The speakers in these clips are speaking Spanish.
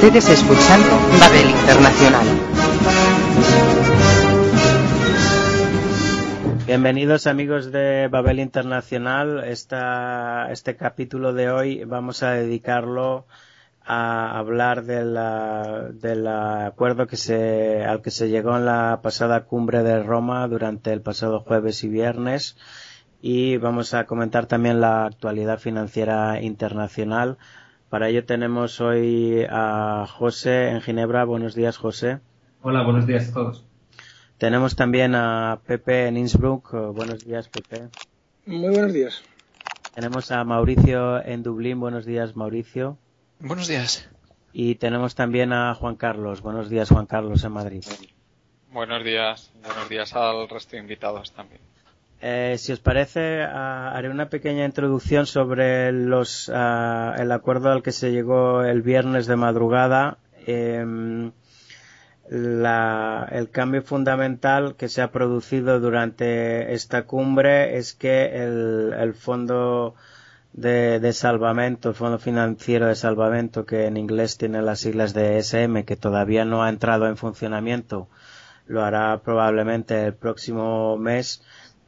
Ustedes escuchando Babel Internacional. Bienvenidos amigos de Babel Internacional. Este capítulo de hoy vamos a dedicarlo a hablar del acuerdo al que se llegó en la pasada cumbre de Roma durante el pasado jueves y viernes y vamos a comentar también la actualidad financiera internacional. Para ello tenemos hoy a José en Ginebra. Buenos días, José. Hola, buenos días a todos. Tenemos también a Pepe en Innsbruck. Buenos días, Pepe. Muy buenos días. Tenemos a Mauricio en Dublín. Buenos días, Mauricio. Buenos días. Y tenemos también a Juan Carlos. Buenos días, Juan Carlos, en Madrid. Buenos días. Buenos días al resto de invitados también. Eh, si os parece, haré una pequeña introducción sobre los, el acuerdo al que se llegó el viernes de madrugada. Em, el cambio fundamental que se ha producido durante esta cumbre es que el, fondo de, de, salvamento, el fondo financiero de salvamento, que en inglés tiene las siglas de SM, que todavía no ha entrado en funcionamiento, lo hará probablemente el próximo mes,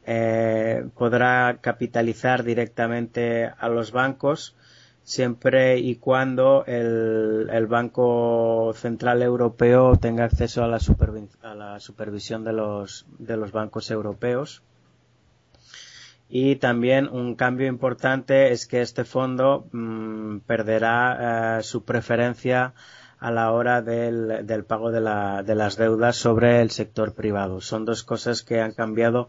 eh, podrá capitalizar directamente a los bancos siempre y cuando el, Banco Central Europeo tenga acceso a la, a la supervisión de los, de los bancos europeos. Y también un cambio importante es que este fondo mm, perderá eh, su preferencia a la hora del, del pago de, la, de las deudas sobre el sector privado. Son dos cosas que han cambiado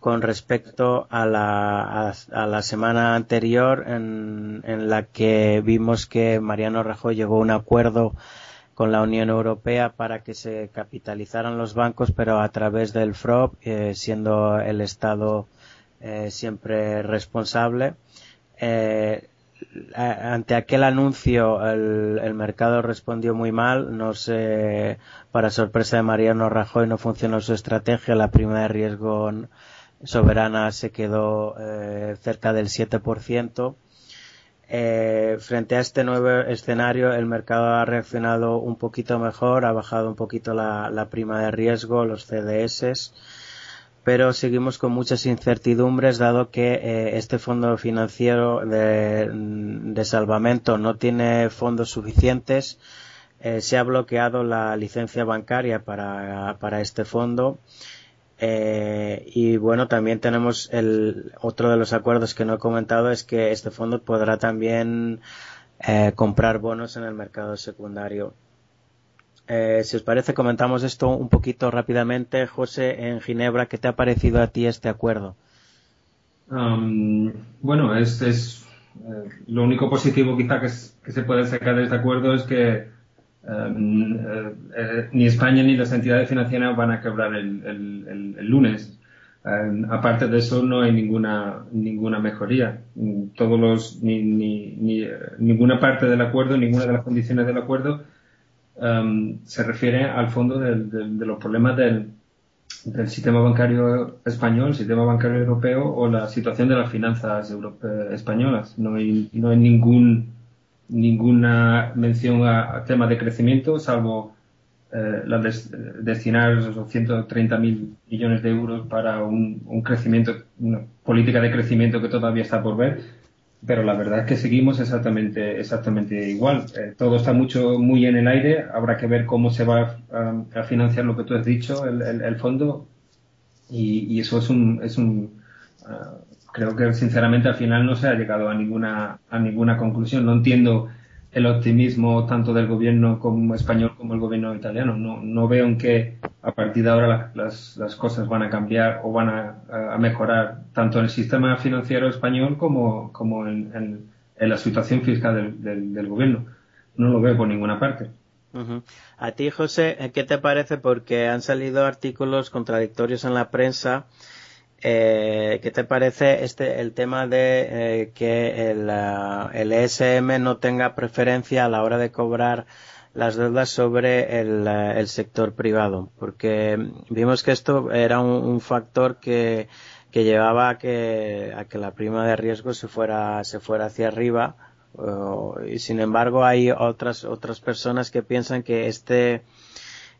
con respecto a la, a, la semana anterior en, en, la que vimos que Mariano Rajoy llegó a un acuerdo con la Unión Europea para que se capitalizaran los bancos, pero a través del FROB, eh, siendo el Estado eh, siempre responsable. Eh, ante aquel anuncio el, el, mercado respondió muy mal, no sé, para sorpresa de Mariano Rajoy no funcionó su estrategia, la prima de riesgo soberana se quedó eh, cerca del 7%. Eh, frente a este nuevo escenario, el mercado ha reaccionado un poquito mejor, ha bajado un poquito la, prima de riesgo, los CDS, pero seguimos con muchas incertidumbres dado que eh, este fondo financiero de, salvamento no tiene fondos suficientes. se ha bloqueado la licencia bancaria para, para este fondo eh, y bueno, también tenemos el otro de los acuerdos que no he comentado es que este fondo podrá también eh, comprar bonos en el mercado secundario. Eh, si os parece, comentamos esto un poquito rápidamente. José, en Ginebra, ¿qué te ha parecido a ti este acuerdo? Um, bueno, es, es lo único positivo quizá que, que, se puede sacar de este acuerdo es que Em, eh, eh, ni España ni las entidades financieras van a quebrar el, lunes. Em, aparte de eso, no hay ninguna, ninguna mejoría. Todos los, ni, ni, eh, ninguna parte del acuerdo, ninguna de las condiciones del acuerdo em, se refiere al fondo de los problemas del, del sistema bancario español, sistema bancario europeo o la situación de las finanzas españolas. No hay, no hay ningún ninguna mención a, temas de crecimiento, salvo eh, la de, destinar esos 130 mil millones de euros para un, un, crecimiento, una política de crecimiento que todavía está por ver. Pero la verdad es que seguimos exactamente, exactamente igual. Eh, todo está mucho, muy en el aire. Habrá que ver cómo se va a, financiar lo que tú has dicho, el, el, fondo. Y, y, eso es un, es un, creo que sinceramente al final no se ha llegado a ninguna, a ninguna conclusión. No entiendo el optimismo tanto del gobierno como español como el gobierno italiano. No, no veo en que a partir de ahora las, las cosas van a cambiar o van a, a, mejorar tanto en el sistema financiero español como, como en, en, la situación fiscal del, del, gobierno. No lo veo por ninguna parte. A ti, José, ¿qué te parece? Porque han salido artículos contradictorios en la prensa eh, ¿Qué te parece este el tema de eh, que el, el, ESM no tenga preferencia a la hora de cobrar las deudas sobre el, el sector privado? Porque vimos que esto era un, factor que, que llevaba a que, a que la prima de riesgo se fuera, se fuera hacia arriba y sin embargo hay otras otras personas que piensan que este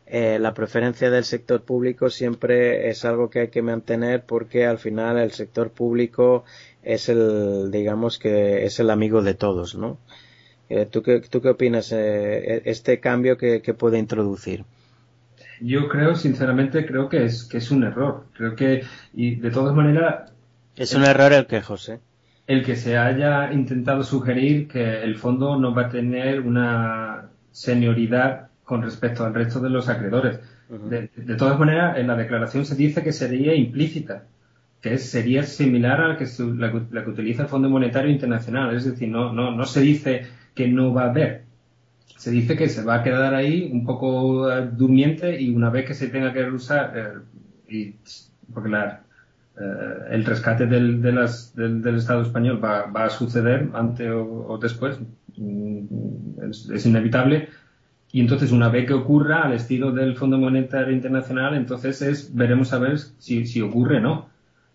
eh, la preferencia del sector público siempre es algo que hay que mantener porque al final el sector público es el digamos que es el amigo de todos no eh, ¿tú, qué, ¿tú qué opinas eh, este cambio que, que puede introducir yo creo, sinceramente, creo que es, que es un error. Creo que, y de todas maneras. Es un error el que, José. El que se haya intentado sugerir que el fondo no va a tener una senioridad con respecto al resto de los acreedores. de, todas maneras, en la declaración se dice que sería implícita, que sería similar a la que, la, que utiliza el Fondo Monetario Internacional. Es decir, no, no, no se dice que no va a haber se dice que se va a quedar ahí un poco durmiente y una vez que se tenga que usar, eh, y, porque la, eh, el rescate del, de las, del, Estado español va, va, a suceder antes o, después, mm, es, inevitable. Y entonces, una vez que ocurra, al estilo del Fondo Monetario Internacional, entonces es, veremos a ver si, si ocurre o no.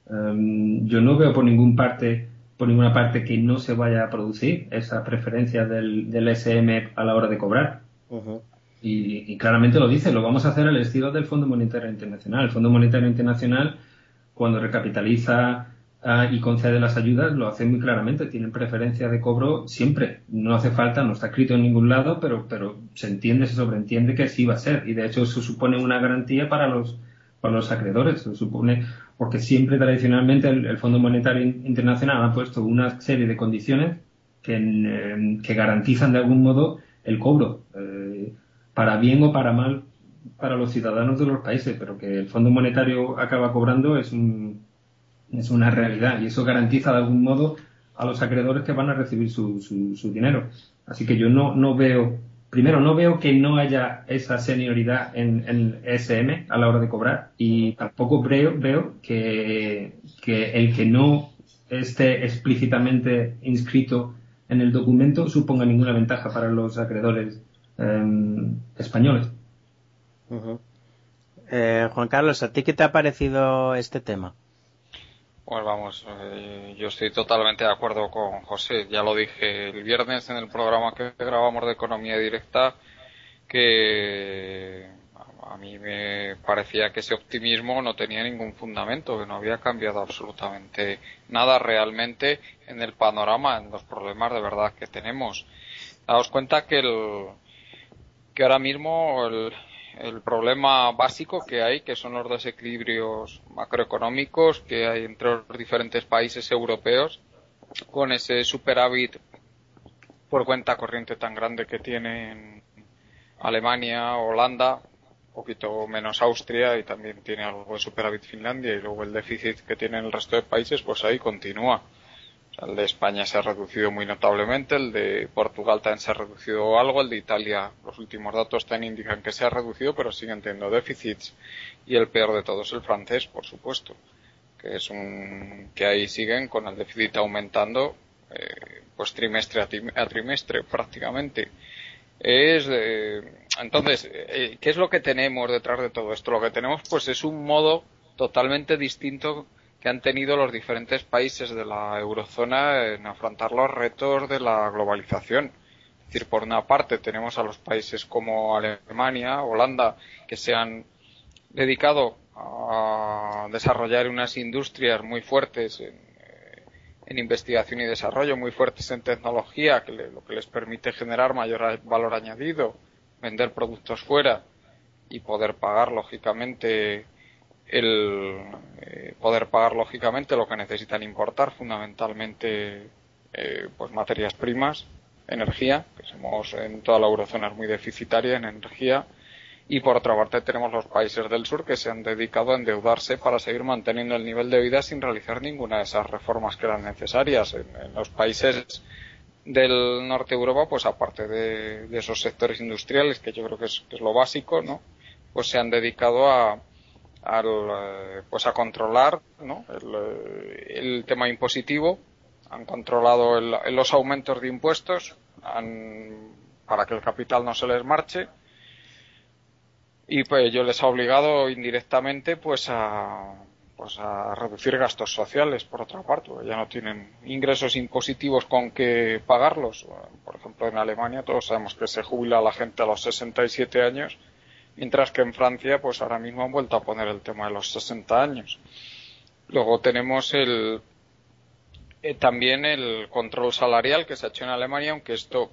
Em, yo no veo por ningún parte por ninguna parte que no se vaya a producir esa preferencia del, del SM a la hora de cobrar. y, claramente lo dice, lo vamos a hacer al estilo del Fondo Monetario Internacional. El Fondo Monetario Internacional, cuando recapitaliza ah, y concede las ayudas, lo hace muy claramente. Tienen preferencia de cobro siempre. No hace falta, no está escrito en ningún lado, pero, pero se entiende, se sobreentiende que así va a ser. Y de hecho eso supone una garantía para los, para los acreedores. Se supone porque siempre tradicionalmente el, Fondo Monetario Internacional ha puesto una serie de condiciones que, eh, que garantizan de algún modo el cobro, eh, para bien o para mal para los ciudadanos de los países, pero que el Fondo Monetario acaba cobrando es, un, es una realidad y eso garantiza de algún modo a los acreedores que van a recibir su, su, dinero. Así que yo no, no veo primero, no veo que no haya esa senioridad en, el SM a la hora de cobrar y tampoco veo, veo que, el que no esté explícitamente inscrito en el documento suponga ninguna ventaja para los acreedores em, españoles. Eh, Juan Carlos, ¿a ti qué te ha parecido este tema? Pues vamos, eh, yo estoy totalmente de acuerdo con José. Ya lo dije el viernes en el programa que grabamos de Economía Directa, que a mí me parecía que ese optimismo no tenía ningún fundamento, que no había cambiado absolutamente nada realmente en el panorama, en los problemas de verdad que tenemos. Daos cuenta que el, que ahora mismo el, el problema básico que hay, que son los desequilibrios macroeconómicos que hay entre los diferentes países europeos, con ese superávit por cuenta corriente tan grande que tienen Alemania, Holanda, poquito menos Austria y también tiene algo de superávit Finlandia y luego el déficit que tienen el resto de países, pues ahí continúa el de España se ha reducido muy notablemente, el de Portugal también se ha reducido algo, el de Italia, los últimos datos también indican que se ha reducido, pero siguen teniendo déficits. Y el peor de todos, el francés, por supuesto, que es un, que ahí siguen con el déficit aumentando, eh, pues trimestre a, trimestre prácticamente. Es, entonces, eh, ¿qué es lo que tenemos detrás de todo esto? Lo que tenemos, pues, es un modo totalmente distinto que han tenido los diferentes países de la eurozona en afrontar los retos de la globalización. Es decir, por una parte tenemos a los países como Alemania, Holanda, que se han dedicado a desarrollar unas industrias muy fuertes en, eh, investigación y desarrollo, muy fuertes en tecnología, que lo que les permite generar mayor valor añadido, vender productos fuera y poder pagar lógicamente el eh, poder pagar lógicamente lo que necesitan importar, fundamentalmente eh, pues materias primas, energía, que somos en toda la eurozona es muy deficitaria en energía, y por otra parte tenemos los países del sur que se han dedicado a endeudarse para seguir manteniendo el nivel de vida sin realizar ninguna de esas reformas que eran necesarias. En, los países del norte de Europa, pues aparte de, esos sectores industriales, que yo creo que es, que es lo básico, ¿no? Pues se han dedicado a, al, eh, pues a controlar ¿no? el, el, tema impositivo, han controlado el, los aumentos de impuestos para que el capital no se les marche y pues yo les ha obligado indirectamente pues a pues a reducir gastos sociales, por otra parte, ya no tienen ingresos impositivos con que pagarlos. Por ejemplo, en Alemania todos sabemos que se jubila la gente a los 67 años, mientras que en Francia, pues ahora mismo han vuelto a poner el tema de los 60 años. Luego tenemos el, eh, también el control salarial que se ha hecho en Alemania, aunque esto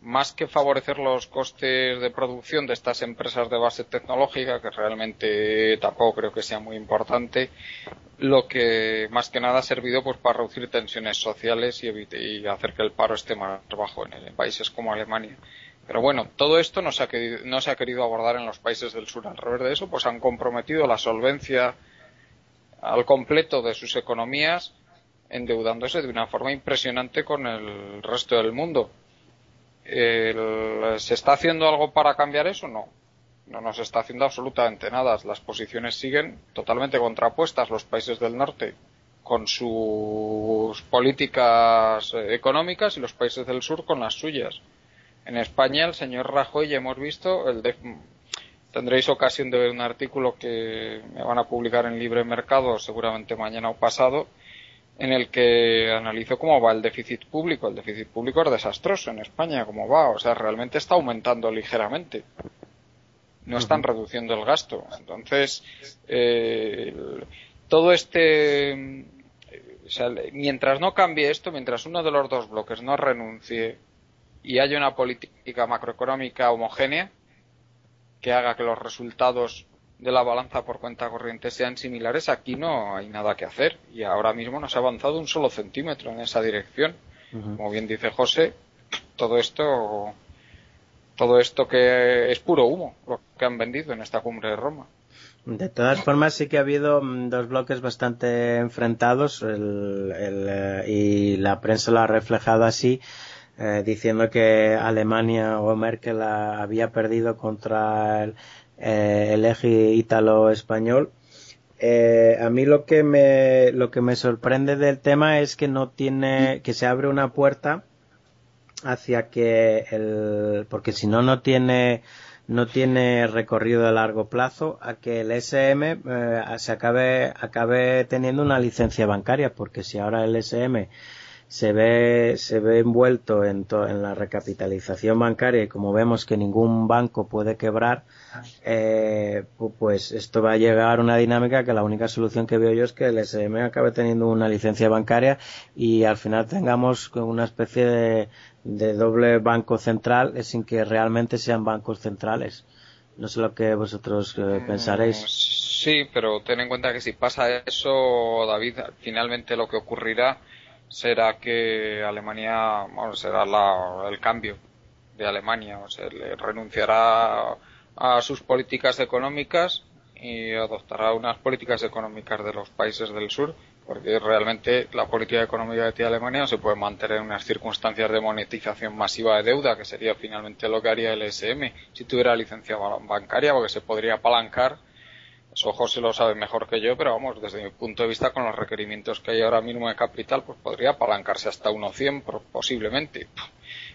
más que favorecer los costes de producción de estas empresas de base tecnológica, que realmente tampoco creo que sea muy importante, lo que más que nada ha servido pues para reducir tensiones sociales y, y hacer que el paro esté más bajo en, países como Alemania. Pero bueno, todo esto no se, ha querido, no se ha querido abordar en los países del sur. Al revés de eso, pues han comprometido la solvencia al completo de sus economías endeudándose de una forma impresionante con el resto del mundo ¿Se está haciendo algo para cambiar eso? No. No nos está haciendo absolutamente nada. Las posiciones siguen totalmente contrapuestas. Los países del norte con sus políticas económicas y los países del sur con las suyas. En España, el señor Rajoy, ya hemos visto, el tendréis ocasión de ver un artículo que me van a publicar en Libre Mercado seguramente mañana o pasado, en el que analizo cómo va el déficit público. El déficit público es desastroso en España, cómo va. O sea, realmente está aumentando ligeramente. No están reduciendo el gasto. Entonces, eh, todo este. O sea, mientras no cambie esto, mientras uno de los dos bloques no renuncie y haya una política macroeconómica homogénea que haga que los resultados de la balanza por cuenta corriente sean similares, aquí no hay nada que hacer. Y ahora mismo no se ha avanzado un solo centímetro en esa dirección. Como bien dice José, todo esto, todo esto que es puro humo, lo que han vendido en esta cumbre de Roma. De todas formas, sí que ha habido mm, dos bloques bastante enfrentados eh, y la prensa lo ha reflejado así, eh, diciendo que Alemania o Merkel había perdido contra el, eh, el eje ítalo-español. Eh, a mí lo que me lo que me sorprende del tema es que no tiene que se abre una puerta hacia que el porque si no no tiene no tiene recorrido a largo plazo a que el SM eh, se acabe acabe teniendo una licencia bancaria porque si ahora el SM se ve, se ve envuelto en, en la recapitalización bancaria y como vemos que ningún banco puede quebrar, eh, pues esto va a llegar a una dinámica que la única solución que veo yo es que el SM acabe teniendo una licencia bancaria y al final tengamos una especie de, de doble banco central sin que realmente sean bancos centrales. No sé lo que vosotros eh, mm, pensaréis. Sí, pero ten en cuenta que si pasa eso, David, finalmente lo que ocurrirá será que Alemania, bueno, será el cambio de Alemania, o sea, le renunciará a sus políticas económicas y adoptará unas políticas económicas de los países del sur, porque realmente la política económica de Alemania no se puede mantener en unas circunstancias de monetización masiva de deuda, que sería finalmente lo que haría el SM si tuviera licencia bancaria, porque se podría apalancar eso se lo sabe mejor que yo, pero vamos, desde mi punto de vista, con los requerimientos que hay ahora mismo de capital, pues podría apalancarse hasta 1,100 posiblemente.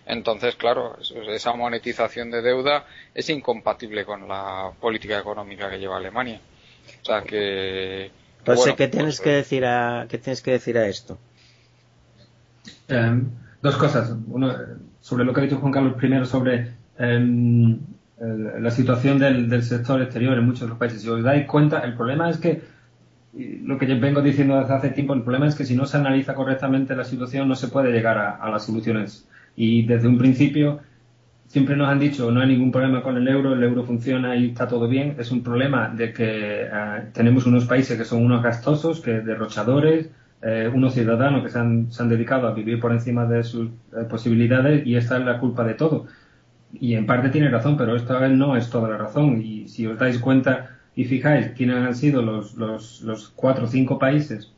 Entonces, claro, esa monetización de deuda es incompatible con la política económica que lleva Alemania. O sea que. Entonces, ¿qué tienes pues, que decir a qué tienes que decir a esto? Em, dos cosas. Uno, sobre lo que ha dicho Juan Carlos primero sobre la situación del, sector exterior en muchos de los países. Si os dais cuenta, el problema es que, lo que yo vengo diciendo desde hace tiempo, el problema es que si no se analiza correctamente la situación no se puede llegar a, las soluciones. Y desde un principio siempre nos han dicho no hay ningún problema con el euro, el euro funciona y está todo bien. Es un problema de que eh, tenemos unos países que son unos gastosos, que derrochadores, eh, unos ciudadanos que se han, se han, dedicado a vivir por encima de sus eh, posibilidades y esta es la culpa de todo y en parte tiene razón, pero esta vez no es toda la razón. Y si os dais cuenta y fijáis quiénes han sido los, los, los cuatro o cinco países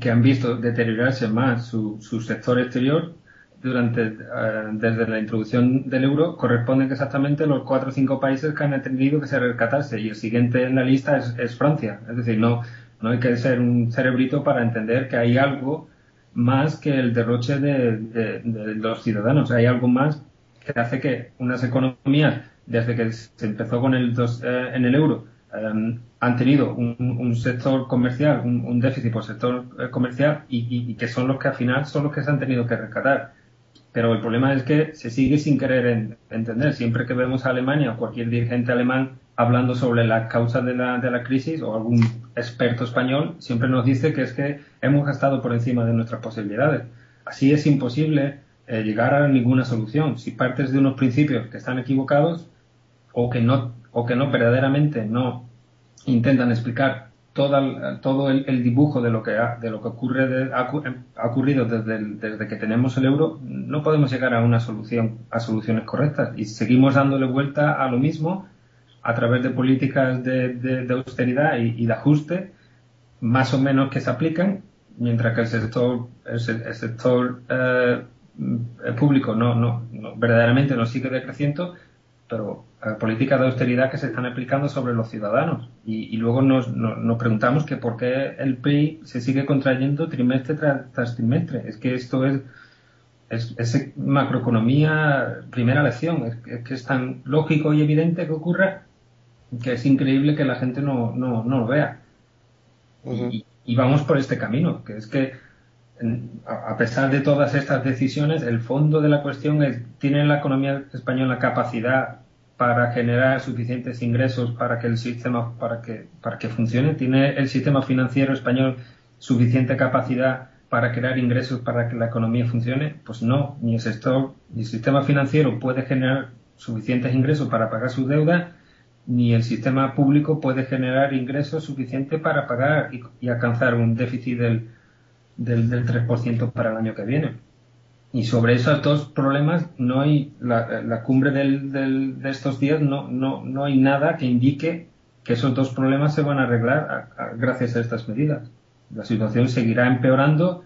que han visto deteriorarse más su, su sector exterior durante eh, desde la introducción del euro corresponden exactamente los cuatro o cinco países que han tenido que ser rescatarse y el siguiente en la lista es, es Francia. Es decir, no, no hay que ser un cerebrito para entender que hay algo más que el derroche de, de, de los ciudadanos. Hay algo más que hace que unas economías, desde que se empezó con el dos, eh, en el euro, em, han tenido un, sector comercial, un, déficit por sector eh, comercial y, que son los que al final son los que se han tenido que rescatar. Pero el problema es que se sigue sin querer entender. Siempre que vemos a Alemania o cualquier dirigente alemán hablando sobre las causas de la, de la crisis o algún experto español, siempre nos dice que es que hemos gastado por encima de nuestras posibilidades. Así es imposible eh, llegar a ninguna solución. Si partes de unos principios que están equivocados o que no, o que no verdaderamente no intentan explicar todo el, dibujo de lo que ha, de lo que ocurre ha, ocurrido desde, desde que tenemos el euro, no podemos llegar a una solución, a soluciones correctas y seguimos dándole vuelta a lo mismo a través de políticas de, austeridad y, de ajuste más o menos que se aplican, mientras que el sector, el, sector eh, público no, no, verdaderamente no sigue decreciendo, pero eh, políticas de austeridad que se están aplicando sobre los ciudadanos. Y, luego nos, nos, preguntamos que por qué el PIB se sigue contrayendo trimestre tras, trimestre. Es que esto es, es, macroeconomía primera lección. Es, que es tan lógico y evidente que ocurra que es increíble que la gente no, no, no lo vea. y, y, vamos por este camino, que es que a pesar de todas estas decisiones, el fondo de la cuestión es, ¿tiene la economía española capacidad para generar suficientes ingresos para que el sistema, para que, para que funcione? ¿Tiene el sistema financiero español suficiente capacidad para crear ingresos para que la economía funcione? Pues no, ni el sector, ni el sistema financiero puede generar suficientes ingresos para pagar su deuda, ni el sistema público puede generar ingresos suficientes para pagar y alcanzar un déficit del del, del 3% para el año que viene. Y sobre esos dos problemas no hay, la, cumbre del, de estos días no, no, no hay nada que indique que esos dos problemas se van a arreglar gracias a estas medidas. La situación seguirá empeorando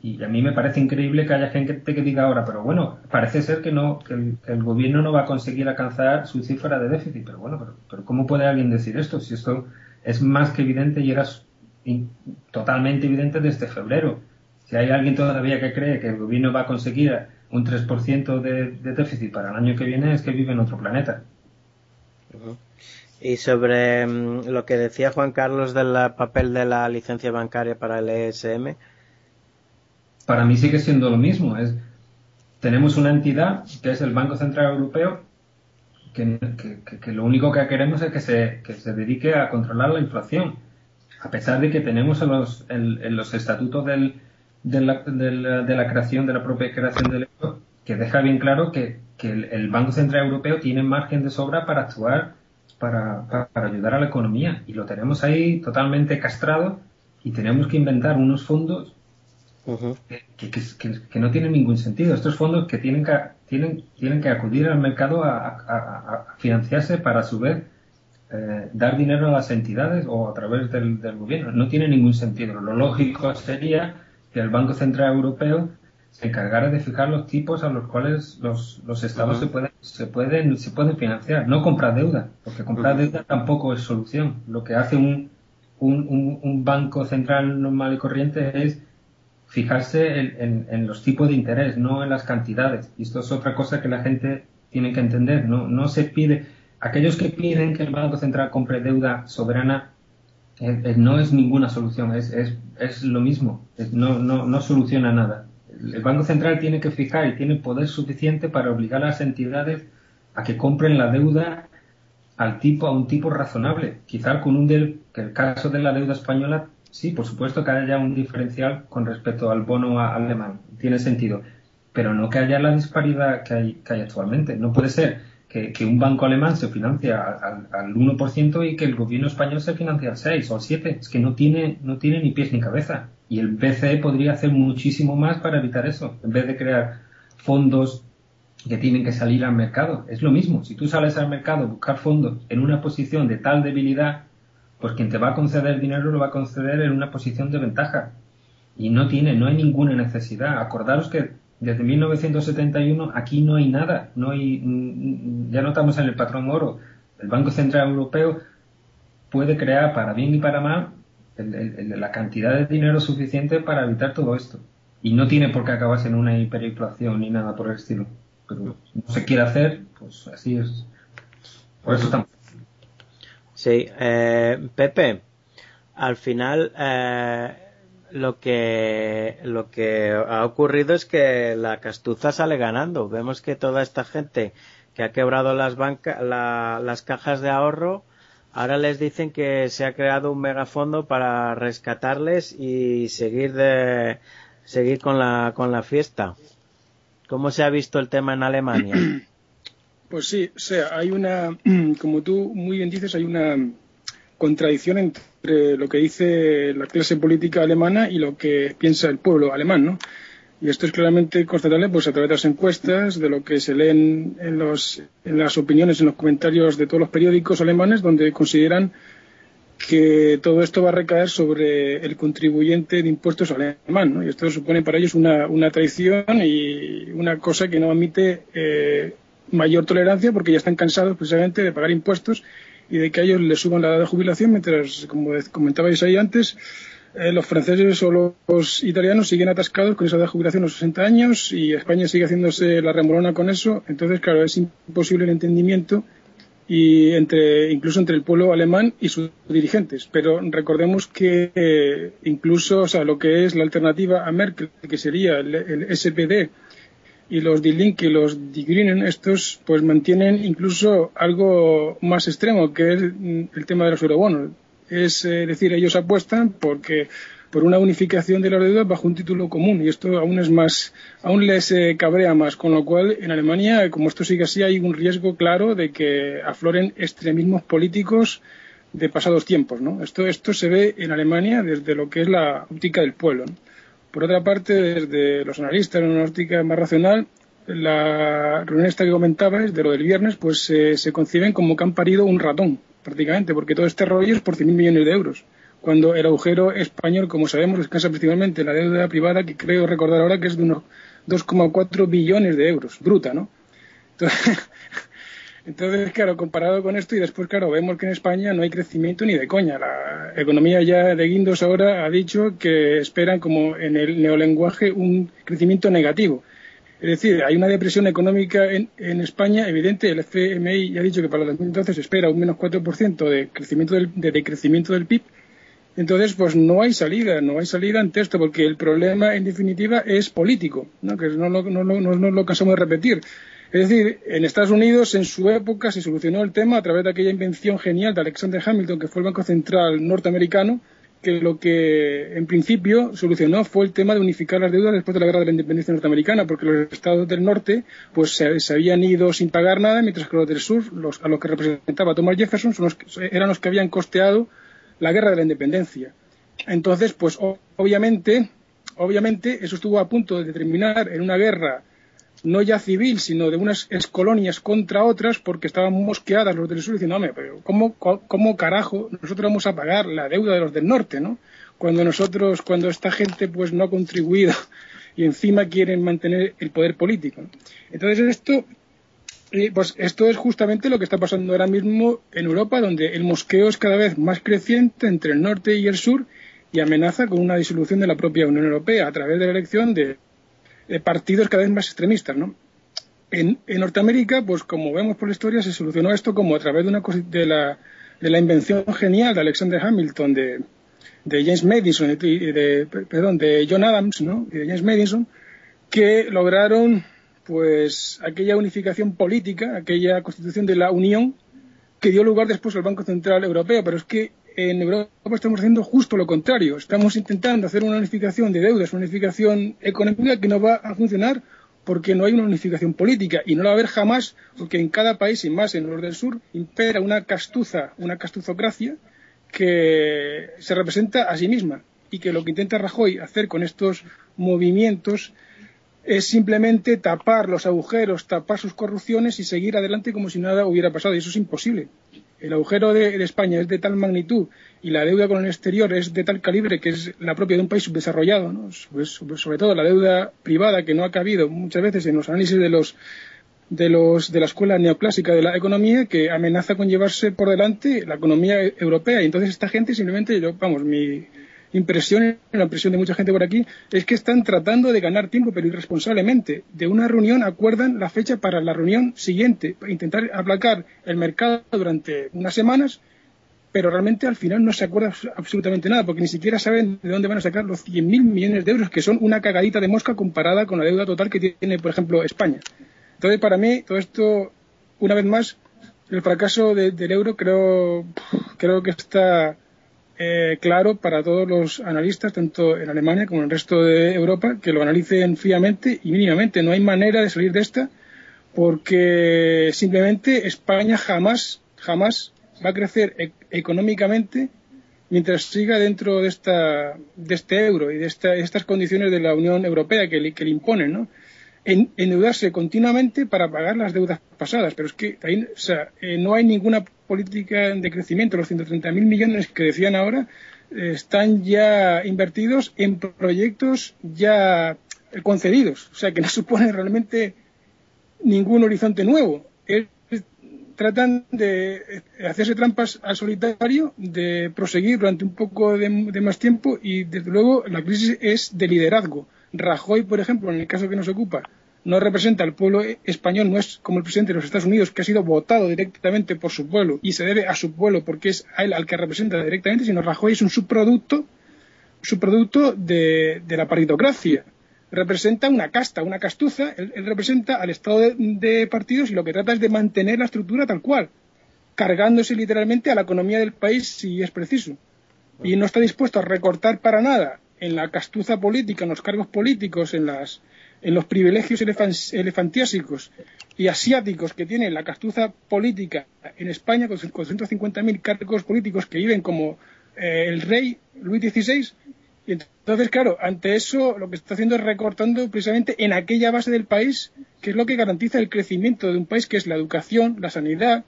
y a mí me parece increíble que haya gente que diga ahora, pero bueno, parece ser que no, que el, gobierno no va a conseguir alcanzar su cifra de déficit. Pero bueno, pero, pero ¿cómo puede alguien decir esto? Si esto es más que evidente y era totalmente evidente desde febrero. Si hay alguien todavía que cree que el gobierno va a conseguir un 3% de, de déficit para el año que viene, es que vive en otro planeta. Y sobre mm, lo que decía Juan Carlos del papel de la licencia bancaria para el ESM. Para mí sigue siendo lo mismo. Es, tenemos una entidad que es el Banco Central Europeo que, que, lo único que queremos es que se, que se dedique a controlar la inflación a pesar de que tenemos en los, en, los estatutos del, de, la, de, la, creación, de la propia creación del euro, que deja bien claro que, que el, Banco Central Europeo tiene margen de sobra para actuar, para, para, ayudar a la economía. Y lo tenemos ahí totalmente castrado y tenemos que inventar unos fondos que, que, que, no tienen ningún sentido. Estos fondos que tienen que, tienen, tienen que acudir al mercado a, a, a financiarse para a su vez eh, dar dinero a las entidades o a través del, gobierno. No tiene ningún sentido. Lo lógico sería que el Banco Central Europeo se encargara de fijar los tipos a los cuales los, los estados se, pueden, se, pueden, se pueden financiar. No comprar deuda, porque comprar deuda tampoco es solución. Lo que hace un, un, un, banco central normal y corriente es fijarse en, en, los tipos de interés, no en las cantidades. Y esto es otra cosa que la gente tiene que entender. No, no se pide aquellos que piden que el Banco Central compre deuda soberana eh, eh, no es ninguna solución, es, es, es lo mismo, no, no, no soluciona nada. El Banco Central tiene que fijar y tiene poder suficiente para obligar a las entidades a que compren la deuda al tipo, a un tipo razonable. Quizá con un del, que el caso de la deuda española, sí, por supuesto que haya un diferencial con respecto al bono alemán, tiene sentido, pero no que haya la disparidad que hay, que hay actualmente. No puede ser que, un banco alemán se financia al, al, 1% y que el gobierno español se financia al 6 o al 7. Es que no tiene, no tiene ni pies ni cabeza. Y el BCE podría hacer muchísimo más para evitar eso, en vez de crear fondos que tienen que salir al mercado. Es lo mismo. Si tú sales al mercado a buscar fondos en una posición de tal debilidad, pues quien te va a conceder dinero lo va a conceder en una posición de ventaja. Y no tiene, no hay ninguna necesidad. Acordaros que desde 1971 aquí no hay nada, no hay, mm, ya no estamos en el patrón oro. El Banco Central Europeo puede crear para bien y para mal la cantidad de dinero suficiente para evitar todo esto. Y no tiene por qué acabarse en una hiperinflación ni nada por el estilo. Pero no se quiere hacer, pues así es. Por eso estamos. Sí, eh, Pepe, al final eh, lo que lo que ha ocurrido es que la castuza sale ganando. Vemos que toda esta gente que ha quebrado las bancas, las cajas de ahorro, ahora les dicen que se ha creado un megafondo para rescatarles y seguir de seguir con la con la fiesta. ¿Cómo se ha visto el tema en Alemania? Pues sí, sea, hay una, como tú muy bien dices, hay una contradicción entre lo que dice la clase política alemana y lo que piensa el pueblo alemán, ¿no? Y esto es claramente constatable pues, a través de las encuestas, de lo que se leen en, los, en las opiniones, en los comentarios de todos los periódicos alemanes, donde consideran que todo esto va a recaer sobre el contribuyente de impuestos alemán. ¿no? Y esto supone para ellos una, una traición y una cosa que no admite eh, mayor tolerancia porque ya están cansados precisamente de pagar impuestos y de que ellos les suban la edad de jubilación, mientras, como comentabais ahí antes, eh, los franceses o los italianos siguen atascados con esa edad de jubilación a los 60 años y España sigue haciéndose la remolona con eso. Entonces, claro, es imposible el entendimiento y entre, incluso entre el pueblo alemán y sus dirigentes. Pero recordemos que eh, incluso, o sea, lo que es la alternativa a Merkel, que sería el SPD, y los Die Linke y los Die Grünen, estos pues mantienen incluso algo más extremo, que es el tema de los eurobonos. Es eh, decir, ellos apuestan porque por una unificación de las deudas bajo un título común y esto aún es más, aún les eh, cabrea más, con lo cual en Alemania, como esto sigue así, hay un riesgo claro de que afloren extremismos políticos de pasados tiempos, ¿no? Esto, esto se ve en Alemania desde lo que es la óptica del pueblo. Por otra parte, desde los analistas, en una óptica más racional, la reunión esta que comentabas, de lo del viernes, pues se conciben como que han parido un ratón, prácticamente, porque todo este rollo es por 100.000 millones de euros. Cuando el agujero español, como sabemos, descansa principalmente en la deuda privada, que creo recordar ahora que es de unos 2,4 billones de euros, bruta, ¿no? Entonces, Entonces, claro, comparado con esto y después, claro, vemos que en España no hay crecimiento ni de coña. La economía ya de Guindos ahora ha dicho que esperan, como en el neolenguaje, un crecimiento negativo. Es decir, hay una depresión económica en, España evidente. El FMI ya ha dicho que para el 2012 se espera un menos 4% de crecimiento del, de decrecimiento del PIB. Entonces, pues no hay salida, no hay salida ante esto, porque el problema, en definitiva, es político, ¿no? que no, no, no, no lo cansamos de repetir. Es decir, en Estados Unidos en su época se solucionó el tema a través de aquella invención genial de Alexander Hamilton, que fue el Banco Central norteamericano, que lo que en principio solucionó fue el tema de unificar las deudas después de la guerra de la independencia norteamericana, porque los estados del norte pues se, habían ido sin pagar nada, mientras que los del sur, los, a los que representaba Thomas Jefferson, eran los que habían costeado la guerra de la independencia. Entonces, pues obviamente, obviamente eso estuvo a punto de terminar en una guerra no ya civil, sino de unas colonias contra otras, porque estaban mosqueadas los del sur diciendo, hombre, pero ¿cómo, ¿cómo carajo nosotros vamos a pagar la deuda de los del norte, no? Cuando nosotros, cuando esta gente pues no ha contribuido y encima quieren mantener el poder político. Entonces esto, eh, pues esto es justamente lo que está pasando ahora mismo en Europa, donde el mosqueo es cada vez más creciente entre el norte y el sur y amenaza con una disolución de la propia Unión Europea a través de la elección de partidos cada vez más extremistas, ¿no? En, Norteamérica, pues como vemos por la historia, se solucionó esto como a través de, una, de, la, de la invención genial de Alexander Hamilton, de, de James Madison, de, perdón, de John Adams, ¿no? de James Madison, que lograron pues aquella unificación política, aquella constitución de la Unión que dio lugar después al Banco Central Europeo. Pero es que en Europa estamos haciendo justo lo contrario. Estamos intentando hacer una unificación de deudas, una unificación económica que no va a funcionar porque no hay una unificación política y no la va a haber jamás porque en cada país y más en los del sur impera una castuza, una castuzocracia que se representa a sí misma y que lo que intenta Rajoy hacer con estos movimientos es simplemente tapar los agujeros, tapar sus corrupciones y seguir adelante como si nada hubiera pasado. Y eso es imposible el agujero de, España es de tal magnitud y la deuda con el exterior es de tal calibre que es la propia de un país subdesarrollado, ¿no? sobre, todo la deuda privada que no ha cabido muchas veces en los análisis de los de los de la escuela neoclásica de la economía que amenaza con llevarse por delante la economía europea y entonces esta gente simplemente yo vamos mi impresión, la impresión de mucha gente por aquí, es que están tratando de ganar tiempo, pero irresponsablemente. De una reunión acuerdan la fecha para la reunión siguiente, intentar aplacar el mercado durante unas semanas pero realmente al final no se acuerda absolutamente nada, porque ni siquiera saben de dónde van a sacar los 100.000 millones de euros, que son una cagadita de mosca comparada con la deuda total que tiene, por ejemplo, España. Entonces, para mí, todo esto, una vez más, el fracaso del euro creo, creo que está eh, claro para todos los analistas, tanto en Alemania como en el resto de Europa, que lo analicen fríamente y mínimamente. No hay manera de salir de esta porque simplemente España jamás, jamás va a crecer e-, económicamente mientras siga dentro de, esta, de este euro y de estas condiciones de la Unión Europea que le, que le imponen, ¿no? Endeudarse continuamente para pagar las deudas pasadas. Pero es que ahí, eh, no hay ninguna política de crecimiento. Los 130.000 millones que decían ahora eh, están ya invertidos en proyectos ya concedidos. O sea, que no supone realmente ningún horizonte nuevo. tratan de hacerse trampas al solitario, de proseguir durante un poco de más tiempo y, desde luego, la crisis es de liderazgo Rajoy, por ejemplo, en el caso que nos ocupa, no representa al pueblo español, no es como el presidente de los Estados Unidos, que ha sido votado directamente por su pueblo y se debe a su pueblo porque es a él al que representa directamente, sino Rajoy es un subproducto, subproducto de, la paritocracia. Representa una casta, una castuza, él, representa al estado de, partidos y lo que trata es de mantener la estructura tal cual, cargándose literalmente a la economía del país si es preciso. Y no está dispuesto a recortar para nada en la castuza política, en los cargos políticos, en, las, en los privilegios elefantiásicos y asiáticos que tiene la castuza política en España, con, 150.000 cargos políticos que viven como eh, el rey Luis XVI. Y entonces, claro, ante eso lo que está haciendo es recortando precisamente en aquella base del país, que es lo que garantiza el crecimiento de un país, que es la educación, la sanidad.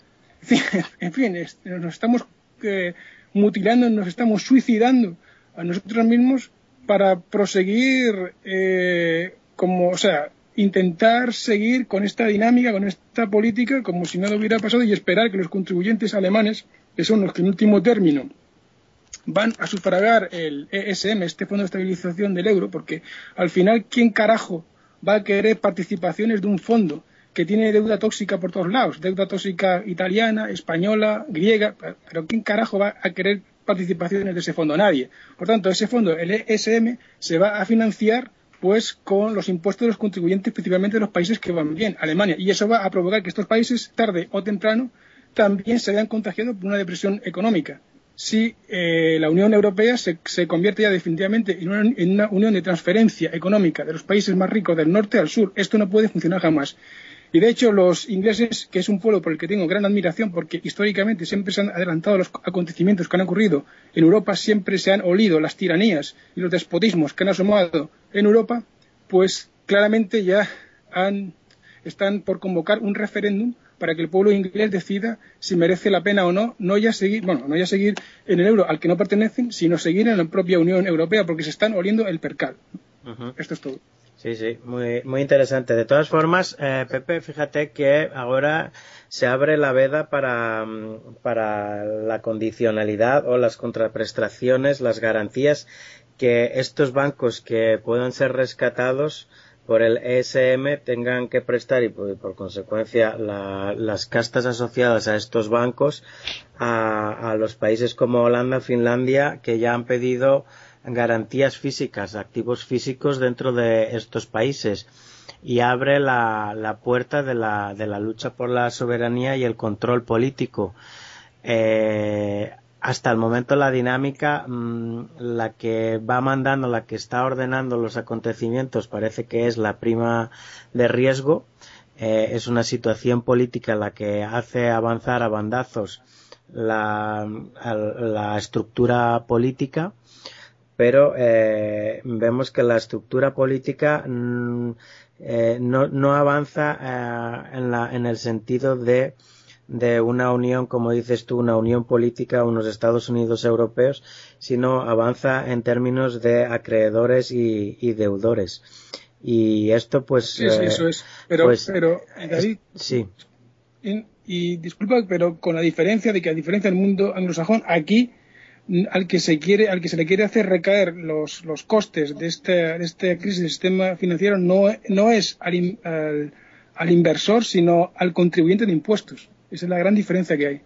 En fin, nos estamos eh, mutilando, nos estamos suicidando a nosotros mismos para proseguir eh, como, o sea, intentar seguir con esta dinámica, con esta política, como si nada hubiera pasado y esperar que los contribuyentes alemanes, que son los que en último término van a sufragar el ESM, este Fondo de Estabilización del Euro, porque al final, ¿quién carajo va a querer participaciones de un fondo que tiene deuda tóxica por todos lados? Deuda tóxica italiana, española, griega, pero ¿quién carajo va a querer participaciones de ese fondo? Nadie. Por tanto, ese fondo, el ESM, se va a financiar pues con los impuestos de los contribuyentes, principalmente de los países que van bien, Alemania. Y eso va a provocar que estos países, tarde o temprano, también se vean contagiados por una depresión económica. Si eh, la Unión Europea se, convierte ya definitivamente en una, en una unión de transferencia económica de los países más ricos del norte al sur, esto no puede funcionar jamás. Y de hecho, los ingleses, que es un pueblo por el que tengo gran admiración, porque históricamente siempre se han adelantado los acontecimientos que han ocurrido en Europa, siempre se han olido las tiranías y los despotismos que han asomado en Europa, pues claramente ya están por convocar un referéndum para que el pueblo inglés decida si merece la pena o no, no ya seguir, bueno, no ya seguir en el euro al que no pertenecen, sino seguir en la propia Unión Europea, porque se están oliendo el percal. Esto es todo. Sí, sí, muy, muy interesante. De todas formas, eh, Pepe, fíjate que ahora se abre la veda para, mm, para la condicionalidad o las contraprestaciones, las garantías que estos bancos que puedan ser rescatados por el ESM tengan que prestar y por, por consecuencia las castas asociadas a estos bancos a, a los países como Holanda, Finlandia, que ya han pedido garantías físicas, activos físicos dentro de estos países y abre la, la puerta de la, de la, lucha por la soberanía y el control político. Eh, hasta el momento la dinámica, mm, la que va mandando, la que está ordenando los acontecimientos parece que es la prima de riesgo. Eh, es una situación política la que hace avanzar a bandazos la, la estructura política pero eh, vemos que la estructura política mm, eh, no, no, avanza eh, en, la, en, el sentido de, de, una unión, como dices tú, una unión política, unos Estados Unidos europeos, sino avanza en términos de acreedores y, y deudores. Y esto, pues. Sí, sí, eso es. Pero, pues, pero David, sí. Y, y disculpa, pero con la diferencia de que, a diferencia del mundo anglosajón, aquí al que se quiere, al que se le quiere hacer recaer los, los costes de, este, de esta crisis del sistema financiero no, no es al, al, inversor, sino al contribuyente de impuestos. Esa es la gran diferencia que hay.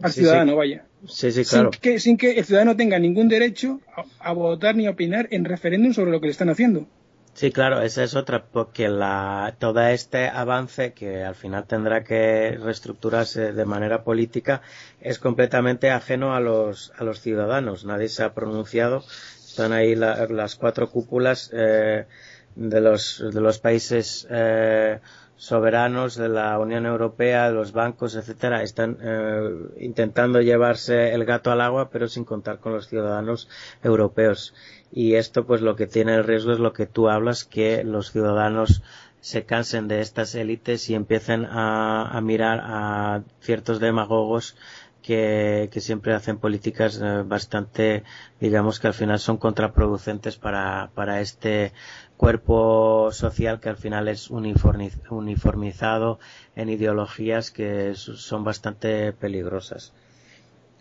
al ciudadano, vaya. Sí, sí, claro. Sin que, sin que el ciudadano tenga ningún derecho a, votar ni a opinar en referéndum sobre lo que le están haciendo. Sí, claro, esa es otra, porque la, todo este avance que al final tendrá que reestructurarse de manera política es completamente ajeno a los, a los ciudadanos. Nadie se ha pronunciado. Están ahí las cuatro cúpulas eh, de, los, de los países eh, soberanos de la Unión Europea, de los bancos, etcétera, están eh, intentando llevarse el gato al agua, pero sin contar con los ciudadanos europeos. Y esto, pues, lo que tiene el riesgo es lo que tú hablas, que los ciudadanos se cansen de estas élites y empiecen a, mirar a ciertos demagogos que, siempre hacen políticas eh, bastante, digamos que al final son contraproducentes para, para este cuerpo social que al final es uniformizado en ideologías que son bastante peligrosas.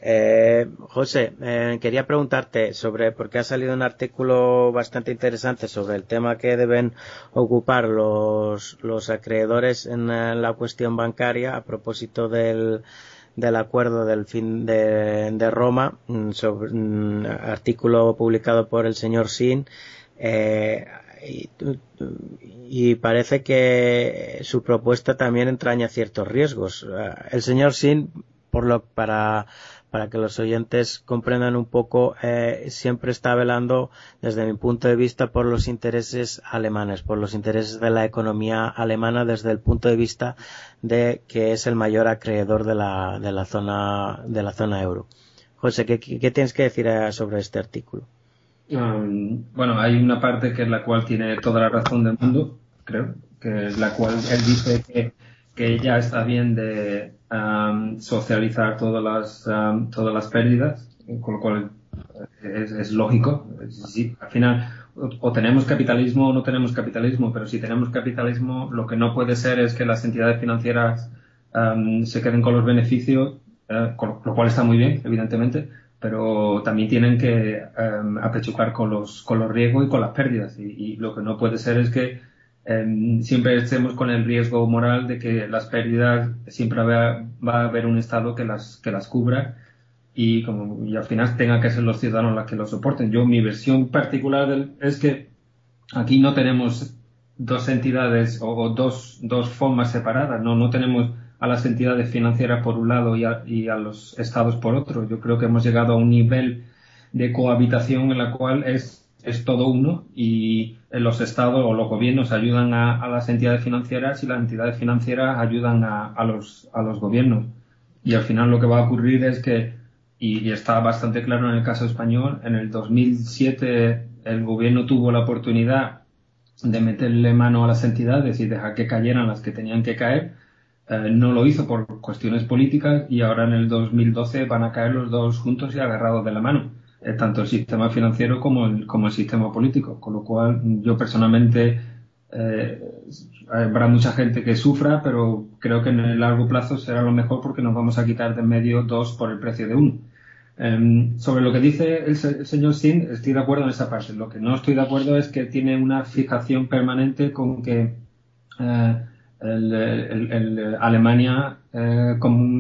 Eh, José, eh, quería preguntarte sobre, porque ha salido un artículo bastante interesante sobre el tema que deben ocupar los, los acreedores en la cuestión bancaria a propósito del, del acuerdo del fin de, de Roma, mm, sobre, mm, artículo publicado por el señor Sin. Eh, y, parece que su propuesta también entraña ciertos riesgos. El señor Sin, por lo, para, para que los oyentes comprendan un poco, eh, siempre está velando, desde mi punto de vista, por los intereses alemanes, por los intereses de la economía alemana desde el punto de vista de que es el mayor acreedor de la, de la zona, de la zona euro. José, ¿qué, tienes que decir eh, sobre este artículo? Bueno, hay una parte que es la cual tiene toda la razón del mundo, creo, que es la cual él dice que, ya está bien de um, socializar todas las, pérdidas, con lo cual es, es lógico. Al final, o, tenemos capitalismo o no tenemos capitalismo, pero si tenemos capitalismo, lo que no puede ser es que las entidades financieras se queden con los beneficios, uh, con lo cual está muy bien, evidentemente, pero también tienen que um, apechucar con los, con los riesgos y con las pérdidas. Y, lo que no puede ser es que em, siempre estemos con el riesgo moral de que las pérdidas siempre va, a haber un Estado que las, que las cubra y, como, y al final tengan que ser los ciudadanos los que lo soporten. Yo, mi versión particular es que aquí no tenemos dos entidades o, o dos, dos formas separadas, no, no tenemos a las entidades financieras por un lado y a, los estados por otro. Yo creo que hemos llegado a un nivel de cohabitación en la cual es, es todo uno y los estados o los gobiernos ayudan a, las entidades financieras y las entidades financieras ayudan a, los, a los gobiernos. Y al final lo que va a ocurrir es que, y, está bastante claro en el caso español, en el 2007 el gobierno tuvo la oportunidad de meterle mano a las entidades y dejar que cayeran las que tenían que caer, eh, no lo hizo por cuestiones políticas y ahora en el 2012 van a caer los dos juntos y agarrados de la mano, eh, tanto el sistema financiero como el, como el sistema político. Con lo cual, yo personalmente, eh, habrá mucha gente que sufra, pero creo que en el largo plazo será lo mejor porque nos vamos a quitar de medio dos por el precio de uno. Em, sobre lo que dice el, señor Sin, estoy de acuerdo en esa parte. Lo que no estoy de acuerdo es que tiene una fijación permanente con que el, Alemania eh,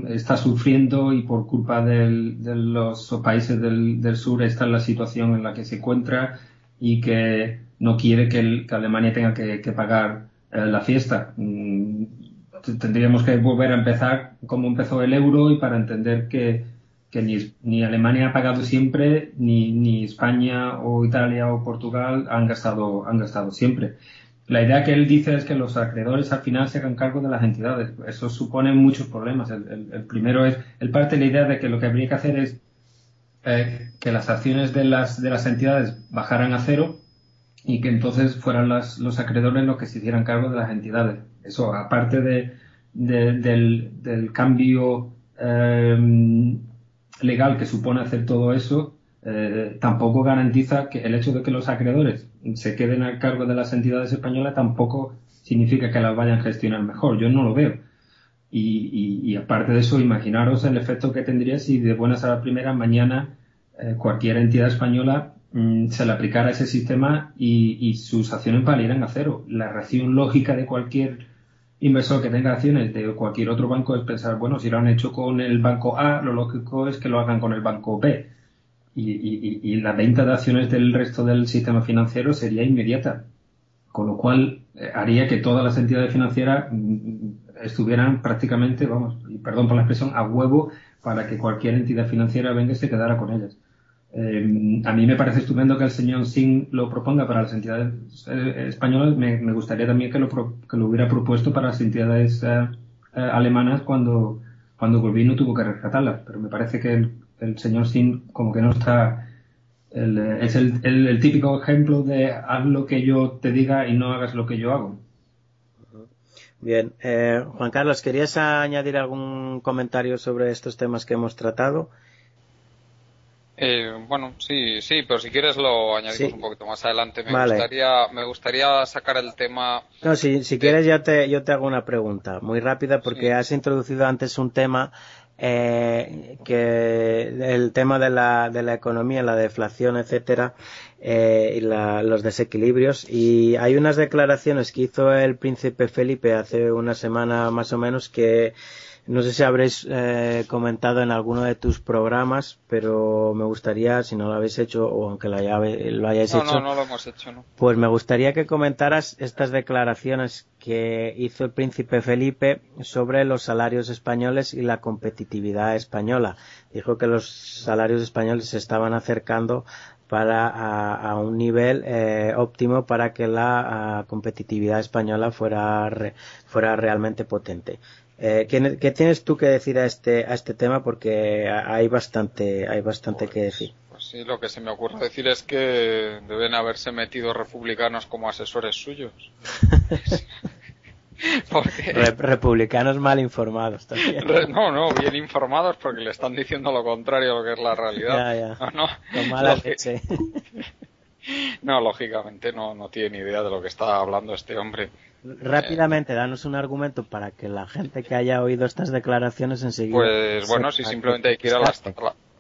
está sufriendo y por culpa de los países del, sur está en la situación en la que se encuentra y que no quiere que, Alemania tenga que, pagar eh, la fiesta. Mm, tendríamos que volver a empezar como empezó el euro y para entender que, ni, ni, Alemania ha pagado siempre, ni, ni España o Italia o Portugal han gastado, han gastado siempre la idea que él dice es que los acreedores al final se hagan cargo de las entidades. Eso supone muchos problemas. El, primero es, él parte de la idea de que lo que habría que hacer es eh, que las acciones de las, de las entidades bajaran a cero y que entonces fueran los acreedores los que se hicieran cargo de las entidades. Eso, aparte de, del, cambio eh, legal que supone hacer todo eso, eh, tampoco garantiza que el hecho de que los acreedores se queden a cargo de las entidades españolas tampoco significa que las vayan a gestionar mejor. Yo no lo veo. Y, aparte de eso, imaginaros el efecto que tendría si de buenas a la primera mañana eh, cualquier entidad española mm, se le aplicara ese sistema y, sus acciones valieran a cero. La reacción lógica de cualquier inversor que tenga acciones de cualquier otro banco es pensar, bueno, si lo han hecho con el banco A, lo lógico es que lo hagan con el banco B. Y, la venta de acciones del resto del sistema financiero sería inmediata. Con lo cual eh, haría que todas las entidades financieras mm, estuvieran prácticamente, vamos, y perdón por la expresión, a huevo para que cualquier entidad financiera venga y se quedara con ellas. Eh, a mí me parece estupendo que el señor Singh lo proponga para las entidades eh, españolas. Me, gustaría también que lo, que lo hubiera propuesto para las entidades eh, alemanas cuando, cuando no tuvo que rescatarlas. Pero me parece que el, señor Singh como que no está... es el, el, típico ejemplo de haz lo que yo te diga y no hagas lo que yo hago. Bien, Juan Carlos, ¿querías añadir algún comentario sobre estos temas que hemos tratado? Eh, bueno, sí, sí, pero si quieres lo añadimos un poquito más adelante. Me gustaría, me gustaría sacar el tema. No, si, si quieres ya te, yo te hago una pregunta muy rápida porque has introducido antes un tema eh, que el tema de la, de la economía, la deflación, etcétera, eh, y los desequilibrios. Y hay unas declaraciones que hizo el príncipe Felipe hace una semana más o menos que no sé si habréis eh, comentado en alguno de tus programas, pero me gustaría, si no lo habéis hecho, o aunque lo, lo hayáis hecho. No, no lo hemos hecho, no. Pues me gustaría que comentaras estas declaraciones que hizo el príncipe Felipe sobre los salarios españoles y la competitividad española. Dijo que los salarios españoles se estaban acercando para a, un nivel eh, óptimo para que la competitividad española fuera fuera realmente potente. Eh, ¿qué, tienes tú que decir a este, a este tema? Porque hay bastante, hay bastante que decir. Pues sí, lo que se me ocurre decir es que deben haberse metido republicanos como asesores suyos. republicanos mal informados también. No, no, bien informados porque le están diciendo lo contrario a lo que es la realidad. Ya, No, mala leche. no, lógicamente no, no tiene ni idea de lo que está hablando este hombre. Rápidamente, danos un argumento para que la gente que haya oído estas declaraciones enseguida. Pues bueno, si simplemente hay que, ir a las,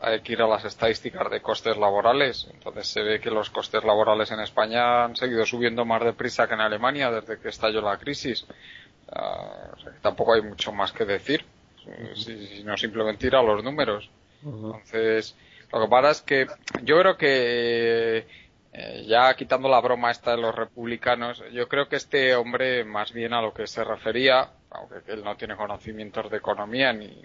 hay que ir a las estadísticas de costes laborales. Entonces se ve que los costes laborales en España han seguido subiendo más deprisa que en Alemania desde que estalló la crisis. Ah, tampoco hay mucho más que decir, si, no simplemente ir a los números. Entonces, lo que pasa es que yo creo que eh, ya quitando la broma esta de los republicanos, yo creo que este hombre más bien a lo que se refería, aunque él no tiene conocimientos de economía ni,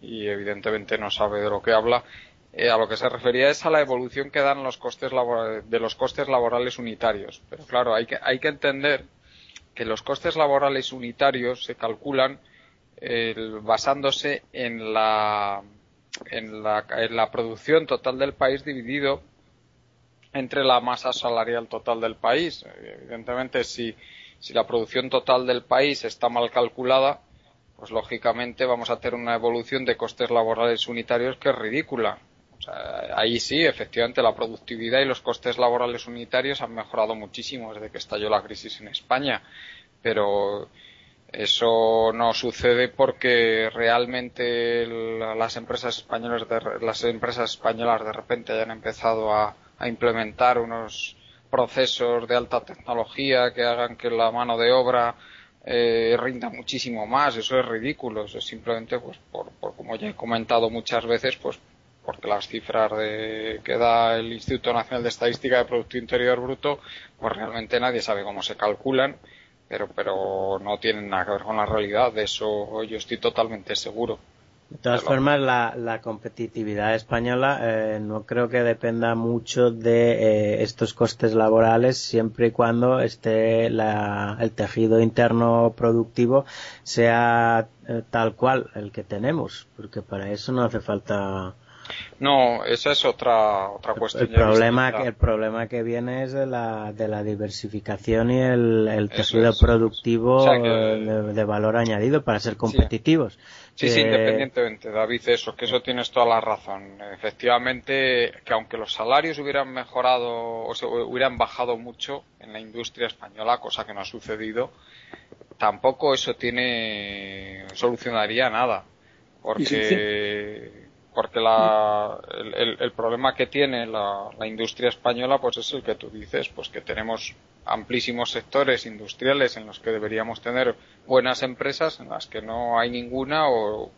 y evidentemente no sabe de lo que habla, eh, a lo que se refería es a la evolución que dan los costes de los costes laborales unitarios. Pero claro, hay que, hay que entender que los costes laborales unitarios se calculan basándose en la, en la, en la producción total del país dividido entre la masa salarial total del país. Evidentemente, si, si la producción total del país está mal calculada, pues lógicamente vamos a tener una evolución de costes laborales unitarios que es ridícula. ahí sí, efectivamente, la productividad y los costes laborales unitarios han mejorado muchísimo desde que estalló la crisis en España, pero eso no sucede porque realmente las empresas españolas las empresas españolas de repente hayan empezado a, a implementar unos procesos de alta tecnología que hagan que la mano de obra eh, rinda muchísimo más. Eso es ridículo. Eso es simplemente, pues, por, como ya he comentado muchas veces, pues, porque las cifras de, que da el Instituto Nacional de Estadística de Producto Interior Bruto, pues realmente nadie sabe cómo se calculan, pero, pero no tienen nada que ver con la realidad. De eso yo estoy totalmente seguro. De todas formas, la, competitividad española eh, no creo que dependa mucho de eh, estos costes laborales siempre y cuando esté el tejido interno productivo sea eh, tal cual el que tenemos, porque para eso no hace falta no, esa es otra, otra cuestión. El, problema, que, el problema que viene es de la, de la diversificación y el, tejido productivo de, valor añadido para ser competitivos. Sí, sí, independientemente, David, eso, que eso tienes toda la razón. Efectivamente, que aunque los salarios hubieran mejorado o se hubieran bajado mucho en la industria española, cosa que no ha sucedido, tampoco eso tiene solucionaría nada, porque porque la, el, problema que tiene la, industria española pues es el que tú dices, pues que tenemos amplísimos sectores industriales en los que deberíamos tener buenas empresas en las que no hay ninguna o,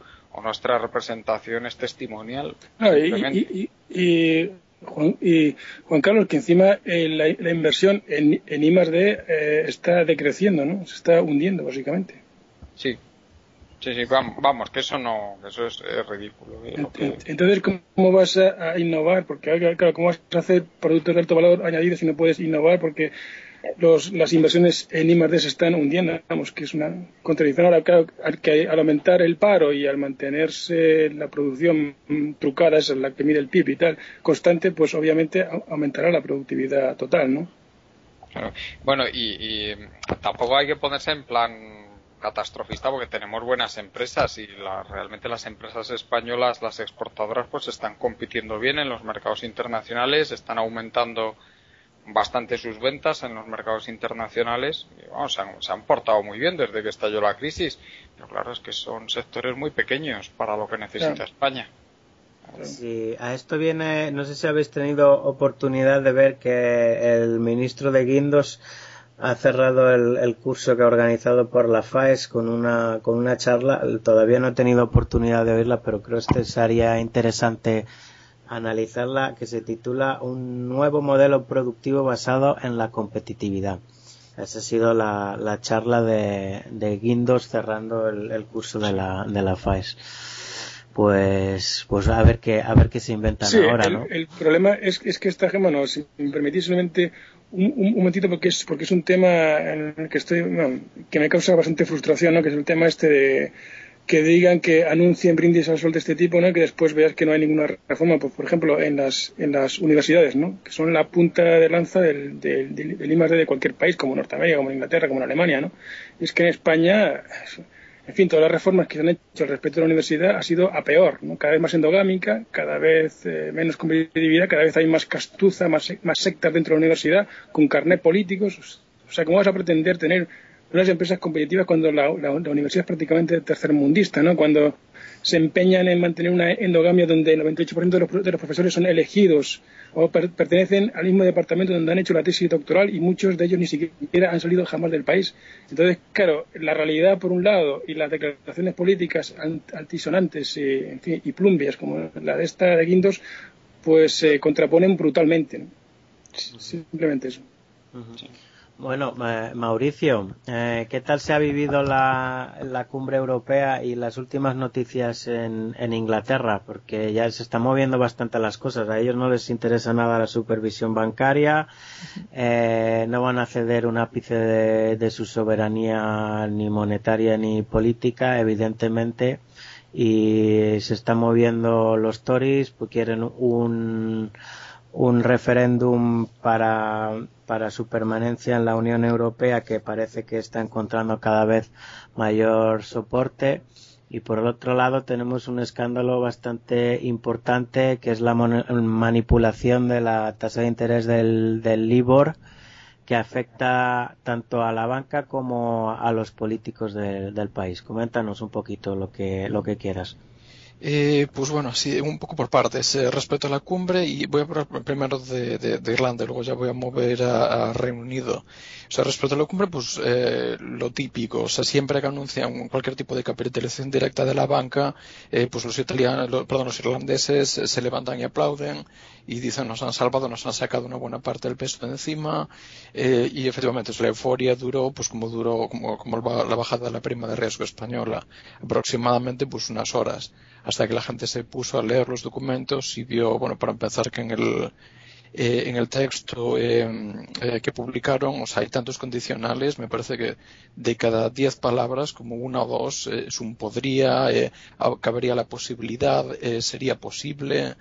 nuestra representación es testimonial. y, y, Juan, Carlos, que encima eh, la, inversión en, en I eh, está decreciendo, ¿no? Se está hundiendo, básicamente. Sí, Sí, sí, vamos, que eso no, eso es, ridículo. Entonces, ¿cómo vas a, innovar? Porque, claro, ¿cómo vas a hacer productos de alto valor añadido si no puedes innovar? Porque los, las inversiones en I+D se están hundiendo, vamos, que es una contradicción. Ahora, claro, al, que, al aumentar el paro y al mantenerse la producción trucada, esa es la que mide el PIB y tal, constante, pues obviamente aumentará la productividad total, ¿no? Claro. Bueno, y, y tampoco hay que ponerse en plan catastrofista porque tenemos buenas empresas y realmente las empresas españolas, las exportadoras, pues están compitiendo bien en los mercados internacionales, están aumentando bastante sus ventas en los mercados internacionales y, se, han, portado muy bien desde que estalló la crisis. Pero claro, es que son sectores muy pequeños para lo que necesita España. Sí, a esto viene, no sé si habéis tenido oportunidad de ver que el ministro de Guindos ha cerrado el, curso que ha organizado por la FAES con una, con una charla. Todavía no he tenido oportunidad de oírla, pero creo que sería interesante analizarla, que se titula Un nuevo modelo productivo basado en la competitividad. Esa ha sido la, charla de, de, Guindos cerrando el, curso de la, de la FAES. Pues, pues a ver qué, a ver qué se inventan ahora, el, ¿no? El problema es, es que esta gema, no, si me permitís solamente un, un, momentito porque es porque es un tema en que estoy que me causa bastante frustración ¿no? que es el tema este de que digan que anuncien brindis al sol de este tipo ¿no? que después veas que no hay ninguna reforma pues, por ejemplo en las en las universidades ¿no? que son la punta de lanza del, del, del, I+D de cualquier país como Norteamérica como Inglaterra como Alemania ¿no? es que en España en fin, todas las reformas que se han hecho al respecto de la universidad ha sido a peor, ¿no? cada vez más endogámica, cada vez eh, menos competitividad, cada vez hay más castuza, más, más sectas dentro de la universidad, con carnet políticos. O sea, ¿cómo vas a pretender tener unas empresas competitivas cuando la, universidad es prácticamente tercermundista, ¿no? Cuando se empeñan en mantener una endogamia donde el 98% de los, de los profesores son elegidos o pertenecen al mismo departamento donde han hecho la tesis doctoral y muchos de ellos ni siquiera han salido jamás del país. Entonces, claro, la realidad por un lado y las declaraciones políticas altisonantes y, y plumbias como la de esta de Guindos, pues se contraponen brutalmente. Simplemente eso. Bueno, Mauricio, eh, ¿qué tal se ha vivido la, cumbre europea y las últimas noticias en, Inglaterra? Porque ya se están moviendo bastante las cosas. A ellos no les interesa nada la supervisión bancaria, eh, no van a ceder un ápice de, su soberanía ni monetaria ni política, evidentemente, y se están moviendo los Tories, pues quieren un un referéndum para, para su permanencia en la Unión Europea que parece que está encontrando cada vez mayor soporte y por el otro lado tenemos un escándalo bastante importante que es la manipulación de la tasa de interés del, del LIBOR que afecta tanto a la banca como a los políticos del país. Coméntanos un poquito lo que, lo que quieras. Eh, pues bueno, sí, un poco por partes. Eh, respecto a la cumbre, y voy a hablar primero de, de, Irlanda, luego ya voy a mover a, Reino Unido. O sea, respecto a la cumbre, pues eh, lo típico. O sea, siempre que anuncian cualquier tipo de capitalización directa de la banca, eh, pues los italianos, perdón, los irlandeses se levantan y aplauden y dicen nos han salvado, nos han sacado una buena parte del peso de encima eh, y efectivamente la euforia duró pues como duró como, como la bajada de la prima de riesgo española aproximadamente pues unas horas hasta que la gente se puso a leer los documentos y vio bueno para empezar que en el eh, en el texto eh, que publicaron, o sea, hay tantos condicionales, me parece que de cada diez palabras, como una o dos, es un podría, cabería la posibilidad, sería posible,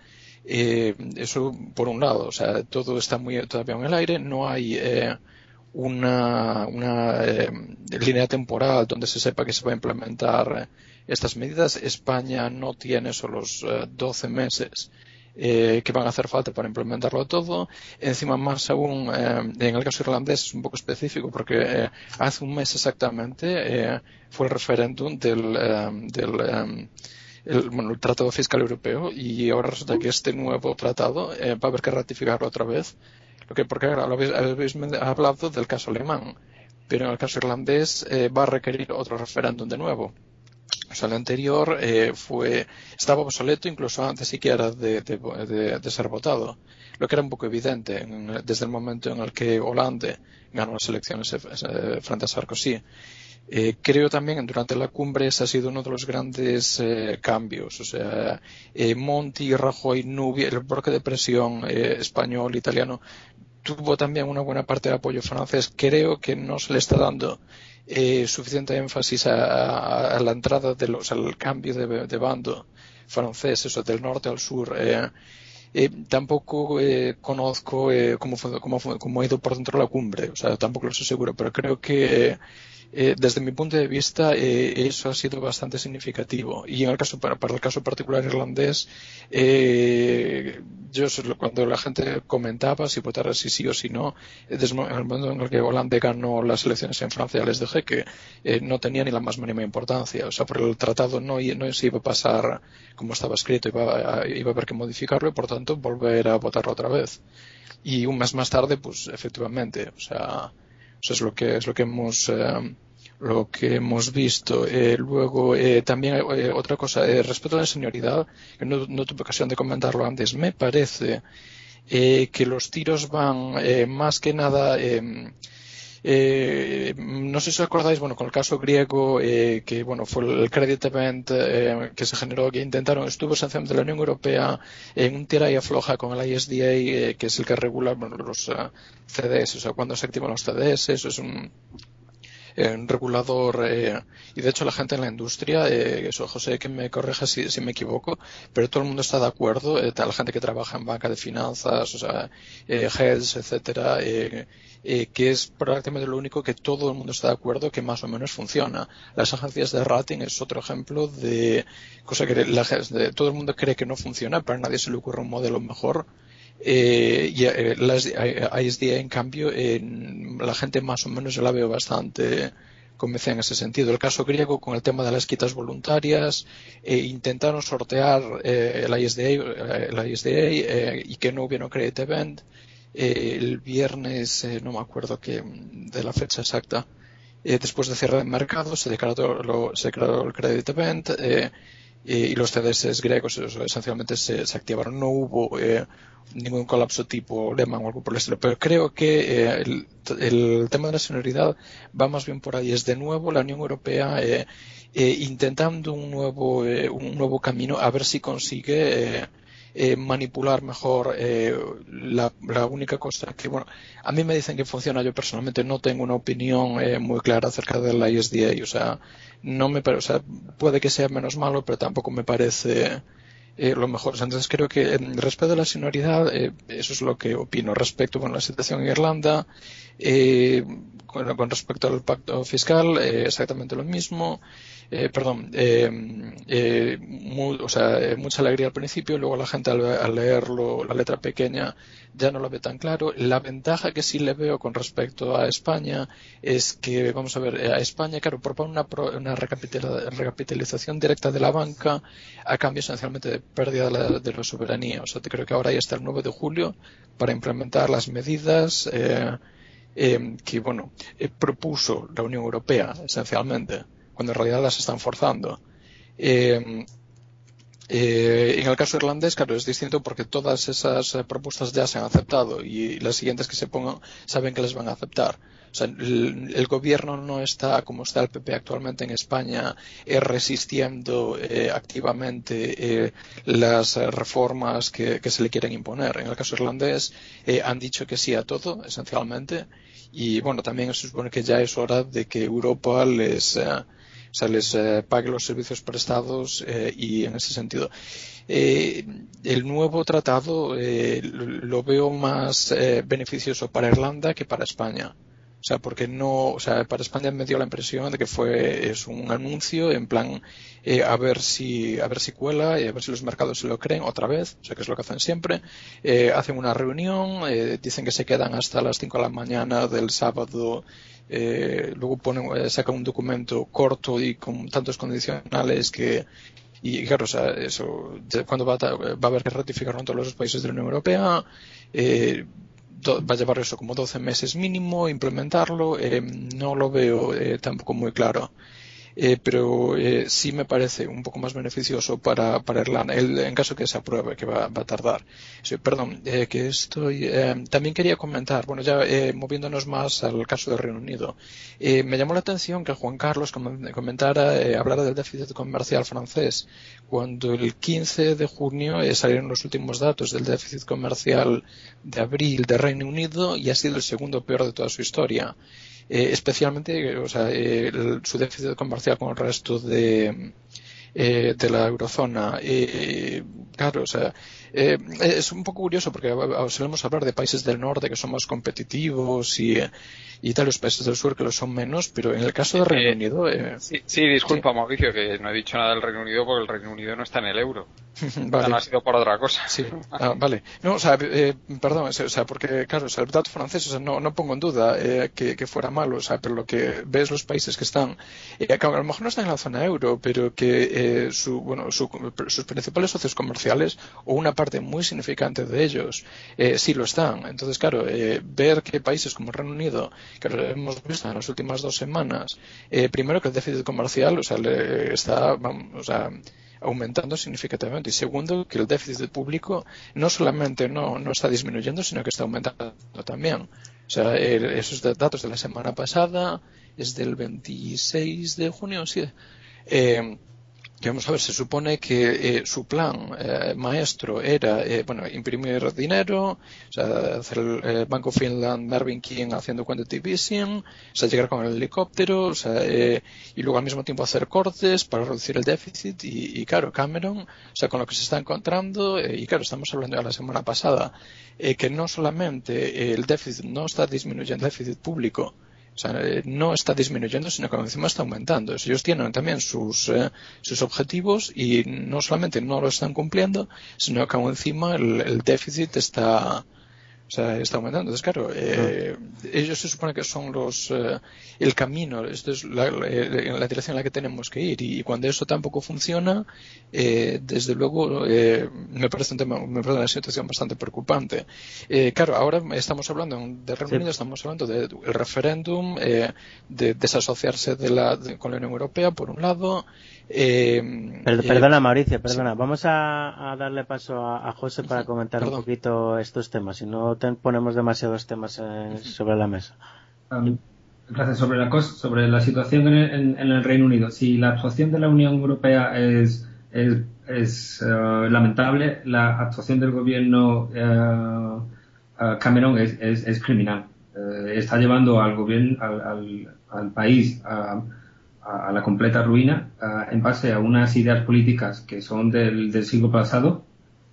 eh, eso por un lado, o sea, todo está muy todavía en el aire, no hay eh, una, una eh, línea temporal donde se sepa que se va a implementar estas medidas. España no tiene solo los 12 meses que van a hacer falta para implementarlo todo. Encima, más aún, en el caso irlandés es un poco específico porque hace un mes exactamente fue el referéndum del, del el, bueno, el Tratado Fiscal Europeo y ahora resulta que este nuevo tratado eh, va a haber que ratificarlo otra vez. Lo que, porque ahora habéis, habéis hablado del caso alemán, pero en el caso irlandés eh, va a requerir otro referéndum de nuevo. O sea, el anterior eh, fue, estaba obsoleto incluso antes siquiera de, de, de, ser votado, lo que era un poco evidente desde el momento en el que Hollande ganó las elecciones eh, frente a Sarkozy. Eh, creo también durante la cumbre ese ha sido uno de los grandes eh, cambios. O sea, eh, Monti, Rajoy, Nubia, el bloque de presión español, italiano, tuvo también una buena parte de apoyo francés. Creo que no se le está dando suficiente énfasis a, la entrada de los, al cambio de, bando francés, eso del norte al sur. tampoco conozco cómo, cómo, cómo, ha ido por dentro de la cumbre, o sea, tampoco lo sé seguro, pero creo que eh, desde mi punto de vista, eh, eso ha sido bastante significativo. Y en el caso, para, el caso particular irlandés, eh, yo cuando la gente comentaba si votar si sí o si no, desde el momento en el que Hollande ganó las elecciones en Francia, les dije que no tenía ni la más mínima importancia. O sea, por el tratado no, no se iba a pasar como estaba escrito, iba a, iba a haber que modificarlo y por tanto volver a votarlo otra vez. Y un mes más tarde, pues efectivamente, o sea, eso es lo que es lo que hemos eh, lo que hemos visto. Eh, luego, eh, también otra cosa, respecto a la señoridad, que no, no, tuve ocasión de comentarlo antes, me parece que los tiros van más que nada eh, no sé si os acordáis, bueno, con el caso griego, eh, que bueno, fue el credit event eh, que se generó, que intentaron, estuvo esencialmente la Unión Europea en un tira y afloja con el ISDA, eh, que es el que regula bueno, los uh, CDS, o sea, cuando se activan los CDS, eso es un, un regulador eh, y de hecho la gente en la industria, eh, eso José que me corrija si, si, me equivoco, pero todo el mundo está de acuerdo, eh, la gente que trabaja en banca de finanzas, o sea, eh, heads, etcétera, eh, que es prácticamente lo único que todo el mundo está de acuerdo que más o menos funciona. Las agencias de rating es otro ejemplo de cosa que la, de, todo el mundo cree que no funciona, pero a nadie se le ocurre un modelo mejor. Eh, y eh, las ISDA, en cambio, la gente más o menos yo la veo bastante convencida en ese sentido. El caso griego con el tema de las quitas voluntarias, eh, intentaron sortear eh, el ISDA, el ISDA y que no hubiera credit event. el viernes, no me acuerdo que, de la fecha exacta, después de cerrar el mercado, se declaró, lo, se declaró el credit event y los CDS griegos esencialmente se, activaron. No hubo eh, ningún colapso tipo Lehman o algo por el estilo, pero creo que eh, el, el, tema de la sonoridad va más bien por ahí. Es de nuevo la Unión Europea eh, eh intentando un nuevo, eh, un nuevo camino a ver si consigue eh, manipular mejor eh, la, la, única cosa que, bueno, a mí me dicen que funciona, yo personalmente no tengo una opinión eh, muy clara acerca de la ISDA, o sea, no me o sea, puede que sea menos malo, pero tampoco me parece eh, lo mejor. Entonces creo que respecto a la sonoridad, eh, eso es lo que opino. Respecto a la situación en Irlanda, eh, con, con, respecto al pacto fiscal, eh, exactamente lo mismo eh, perdón, eh, muy, o sea, mucha alegría al principio, luego la gente al, al, leerlo, la letra pequeña, ya no lo ve tan claro. La ventaja que sí le veo con respecto a España es que, vamos a ver, a España, claro, propone una, una recapitalización directa de la banca a cambio esencialmente de pérdida de la, soberanía. O sea, te creo que ahora ya está el 9 de julio para implementar las medidas eh, eh, que, bueno, eh, propuso la Unión Europea, esencialmente cuando en realidad las están forzando. Eh, eh, en el caso irlandés, claro, es distinto porque todas esas propuestas ya se han aceptado y las siguientes que se pongan saben que les van a aceptar. O sea, el, gobierno no está como está el PP actualmente en España eh, resistiendo eh, activamente eh, las reformas que, se le quieren imponer. En el caso irlandés han dicho que sí a todo, esencialmente. Y bueno, también se supone que ya es hora de que Europa les o sea, les pague los servicios prestados y en ese sentido. Eh, el nuevo tratado eh, lo veo más beneficioso para Irlanda que para España. O sea, porque no, o sea, para España me dio la impresión de que fue, es un anuncio en plan, eh, a ver si, a ver si cuela y a ver si los mercados se lo creen otra vez, o sea, que es lo que hacen siempre. Eh, hacen una reunión, eh, dicen que se quedan hasta las 5 de la mañana del sábado eh, luego ponen, eh, sacan un documento corto y con tantos condicionales que Y claro, o sea, eso, cuando va a, va a haber que ratificarlo en todos los países de la Unión Europea, eh, va a llevar eso como 12 meses mínimo implementarlo, eh, no lo veo eh, tampoco muy claro. Eh, pero eh, sí me parece un poco más beneficioso para, para Irlanda, el, en caso que se apruebe, que va, va a tardar. Sí, perdón, eh, que estoy. Eh, también quería comentar, bueno, ya eh, moviéndonos más al caso del Reino Unido, eh, me llamó la atención que Juan Carlos comentara, hablara del déficit comercial francés, cuando el 15 de junio salieron los últimos datos del déficit comercial de abril de Reino Unido y ha sido el segundo peor de toda su historia eh, especialmente o sea, el, su déficit comercial con el resto de, eh, de la eurozona. Eh, claro, o sea, eh, es un poco curioso porque solemos hablar de países del norte que son más competitivos y, y tal, los países del sur que lo son menos, pero en el caso del Reino Unido. Eh, sí, sí, disculpa, sí. Mauricio, que no he dicho nada del Reino Unido porque el Reino Unido no está en el euro. vale. No ha sido por otra cosa. Sí, ah, vale. No, o sea, eh, perdón, o sea, porque, claro, o sea, el dato francés, o sea, no, no pongo en duda eh, que, que, fuera malo, o sea, pero lo que ves los países que están, eh, que a lo mejor no están en la zona euro, pero que eh, su, bueno, su, sus principales socios comerciales, o una parte muy significante de ellos, eh, sí lo están. Entonces, claro, eh, ver que países como el Reino Unido, que hemos visto en las últimas dos semanas, eh, primero que el déficit comercial, o sea, le está, aumentando significativamente. Y segundo que el déficit público no solamente no, no está disminuyendo sino que está aumentando también. O sea el, esos datos de la semana pasada es del 26 de junio sí. Eh, que vamos a ver, se supone que eh, su plan eh, maestro era, eh, bueno, imprimir dinero, o sea, hacer el, Banco Finland, Marvin King haciendo quantitative easing, o sea, llegar con el helicóptero, o sea, eh, y luego al mismo tiempo hacer cortes para reducir el déficit y, y claro, Cameron, o sea, con lo que se está encontrando, eh, y claro, estamos hablando de la semana pasada, eh, que no solamente el déficit no está disminuyendo el déficit público, sea, no está disminuyendo, sino que encima está aumentando. Ellos tienen también sus, eh, sus objetivos y no solamente no lo están cumpliendo, sino que encima el déficit está, o sea, está aumentando. Entonces, claro, eh, ellos se supone que son los eh, el camino, esto es la, la, la, dirección en la que tenemos que ir. Y, cuando eso tampoco funciona, eh, desde luego eh, me parece un tema, me parece una situación bastante preocupante. Eh, claro, ahora estamos hablando de Reino Unido, estamos hablando del de referéndum, eh, de desasociarse de la, de, con la Unión Europea, por un lado. Eh, perdona, Mauricio, perdona. Sí. Vamos a, a, darle paso a, a José para comentar Perdón. un poquito estos temas. Si no ten, ponemos demasiados temas en, sobre la mesa. Um, gracias. Sobre la, cosa, sobre la situación en el, en, en el, Reino Unido. Si la actuación de la Unión Europea es, es, es uh, lamentable, la actuación del gobierno uh, uh, Cameron es, es, es criminal. Eh, está llevando al gobierno, al, al, al país a a, la completa ruina uh, en base a unas ideas políticas que son del, del siglo pasado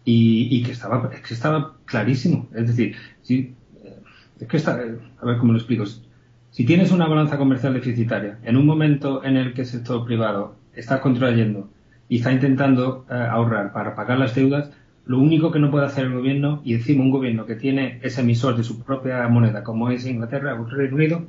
y, y, que estaba que estaba clarísimo. Es decir si, eh, es que está a ver cómo lo explico. Si tienes una balanza comercial deficitaria en un momento en el que el sector privado está contrayendo y está intentando uh, ahorrar para pagar las deudas lo único que no puede hacer el gobierno y encima un gobierno que tiene ese emisor de su propia moneda como es Inglaterra o Reino Unido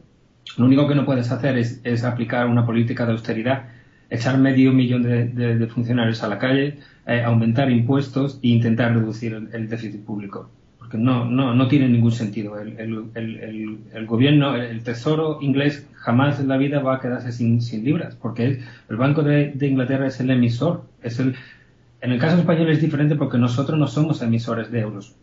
lo único que no puedes hacer es, aplicar una política de austeridad, echar medio millón de, funcionarios a la calle, eh, aumentar impuestos e intentar reducir el, déficit público. Porque no, no, no tiene ningún sentido. El gobierno, el tesoro inglés jamás en la vida va a quedarse sin, sin libras, porque el Banco de, de Inglaterra es el emisor. Es el, en el caso español es diferente porque nosotros no somos emisores de euros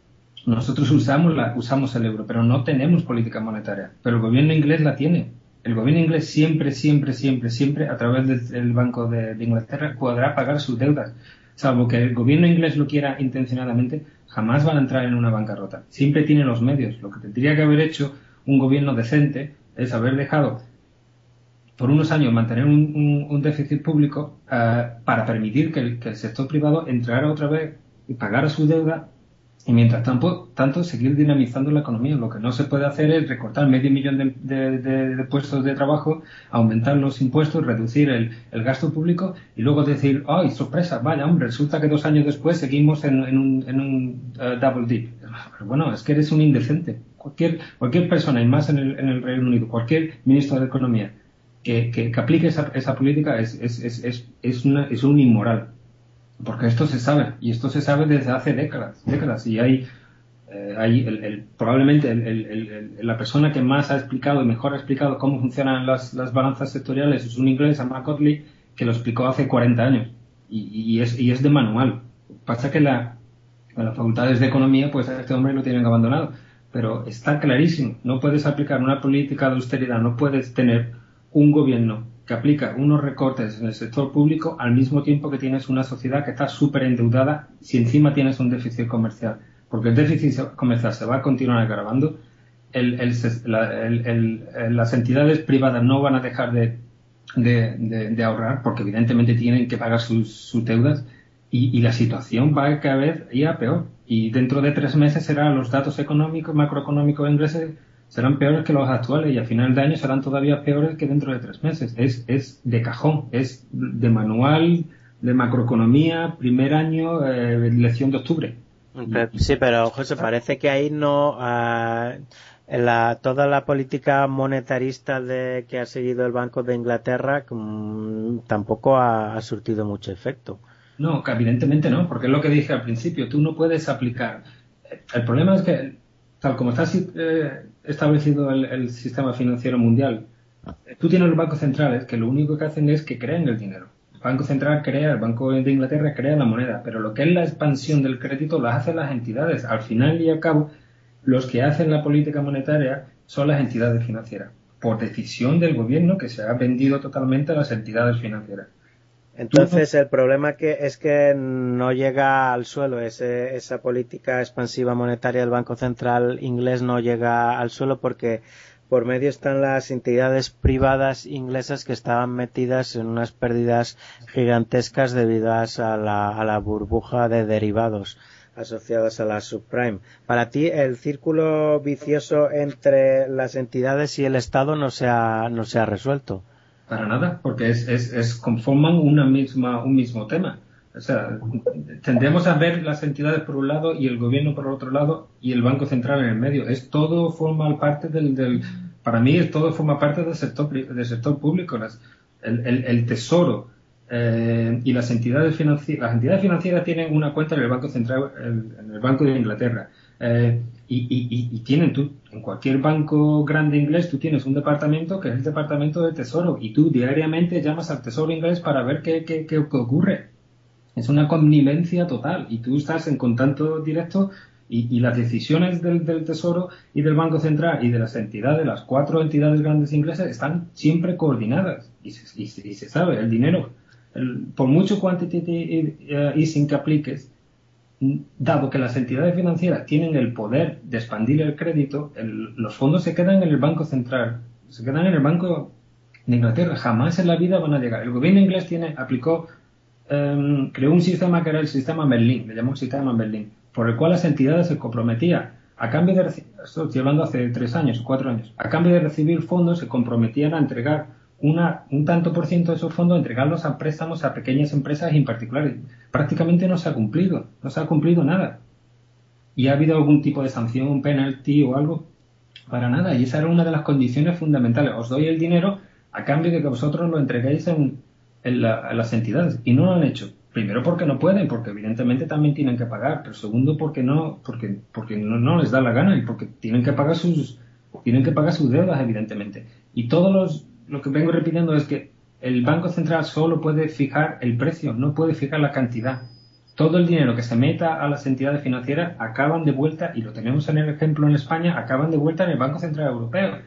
nosotros usamos, la, usamos el euro, pero no tenemos política monetaria. Pero el gobierno inglés la tiene. El gobierno inglés siempre, siempre, siempre, siempre, a través del Banco de, Inglaterra, podrá pagar sus deudas. Salvo que el gobierno inglés lo quiera intencionadamente, jamás van a entrar en una bancarrota. Siempre tiene los medios. Lo que tendría que haber hecho un gobierno decente es haber dejado por unos años mantener un, un, déficit público uh, para permitir que el sector privado entrara otra vez y pagara su deuda y mientras tanto, tanto, seguir dinamizando la economía. Lo que no se puede hacer es recortar medio millón de, puestos de trabajo, aumentar los impuestos, reducir el, gasto público y luego decir, ¡ay, sorpresa! Vaya, hombre, resulta que dos años después seguimos en, un, en un uh, double dip. Pero bueno, es que eres un indecente. Cualquier, cualquier persona, y más en el, en el Reino Unido, cualquier ministro de Economía que, que, que aplique esa, esa política es, es, una, es un inmoral Porque esto se sabe, y esto se sabe desde hace décadas, décadas, y hay, eh, hay el, probablemente la persona que más ha explicado y mejor ha explicado cómo funcionan las, las balanzas sectoriales es un inglés, Mark Cotley, que lo explicó hace 40 años, y, es, y es de manual. Pasa que la, las facultades de economía, pues a este hombre lo tienen abandonado. Pero está clarísimo, no puedes aplicar una política de austeridad, no puedes tener un gobierno que aplica unos recortes en el sector público al mismo tiempo que tienes una sociedad que está súper endeudada si encima tienes un déficit comercial. Porque el déficit comercial se va a continuar agravando, el, las entidades privadas no van a dejar de, ahorrar porque evidentemente tienen que pagar sus, sus deudas y, la situación va a cada vez ir a peor. Y dentro de tres meses serán los datos económicos, macroeconómicos ingleses serán peores que los actuales y a final de año serán todavía peores que dentro de tres meses. Es, es de cajón, es de manual de macroeconomía, primer año, eh, lección de octubre. Sí, pero José, parece que ahí no. La, toda la política monetarista de, que ha seguido el Banco de Inglaterra mm, tampoco ha, surtido mucho efecto. No, evidentemente no, porque es lo que dije al principio, tú no puedes aplicar. El problema es que, tal como está eh, establecido el, sistema financiero mundial, tú tienes los bancos centrales que lo único que hacen es que crean el dinero. El Banco Central crea, el Banco de Inglaterra crea la moneda, pero lo que es la expansión del crédito lo hacen las entidades. Al final y al cabo, los que hacen la política monetaria son las entidades financieras, por decisión del gobierno que se ha vendido totalmente a las entidades financieras. Entonces el problema que es que no llega al suelo, esa política expansiva monetaria del Banco Central inglés no llega al suelo porque por medio están las entidades privadas inglesas que estaban metidas en unas pérdidas gigantescas debido a la, a la burbuja de derivados asociados a la subprime. Para ti, el círculo vicioso entre las entidades y el Estado no se ha, no se ha resuelto. Para nada, porque es, es, conforman una misma, un mismo tema. O sea, tendríamos a ver las entidades por un lado y el gobierno por otro lado y el Banco Central en el medio. Es todo forma parte del, del para mí es todo forma parte del sector, del sector público. El, el, tesoro eh, y las entidades financieras, las entidades financieras tienen una cuenta en el Banco Central, en el Banco de Inglaterra. Eh, y, tienen tú, en cualquier banco grande inglés, tú tienes un departamento que es el departamento de tesoro y tú diariamente llamas al tesoro inglés para ver qué, qué, qué ocurre. Es una connivencia total y tú estás en contacto directo y, las decisiones del, tesoro y del Banco Central y de las entidades, las cuatro entidades grandes inglesas, están siempre coordinadas y se, y se sabe, el dinero, por mucho quantitative easing que apliques, dado que las entidades financieras tienen el poder de expandir el crédito, los fondos se quedan en el Banco Central, se quedan en el Banco de Inglaterra, jamás en la vida van a llegar. El gobierno inglés tiene, aplicó, em, creó un sistema que era el sistema Berlín, le llamó sistema Berlín, por el cual las entidades se comprometían a cambio de, esto estoy hablando hace tres años, cuatro años, a cambio de recibir fondos se comprometían a entregar un tanto por ciento de esos fondos, entregarlos a préstamos a pequeñas empresas en particulares. Prácticamente no se ha cumplido, no se ha cumplido nada. ¿Y ha habido algún tipo de sanción, un penalty o algo? Para nada. Y esa era una de las condiciones fundamentales. Os doy el dinero a cambio de que vosotros lo entreguéis en, las entidades. Y no lo han hecho. Primero porque no pueden, porque evidentemente también tienen que pagar. Pero segundo porque no, porque, porque no les da la gana y porque tienen que pagar sus, tienen que pagar sus deudas, evidentemente. Y todos los, lo que vengo repitiendo es que el Banco Central solo puede fijar el precio, no puede fijar la cantidad. Todo el dinero que se meta a las entidades financieras acaban de vuelta, y lo tenemos en el ejemplo en España, acaban de vuelta en el Banco Central Europeo.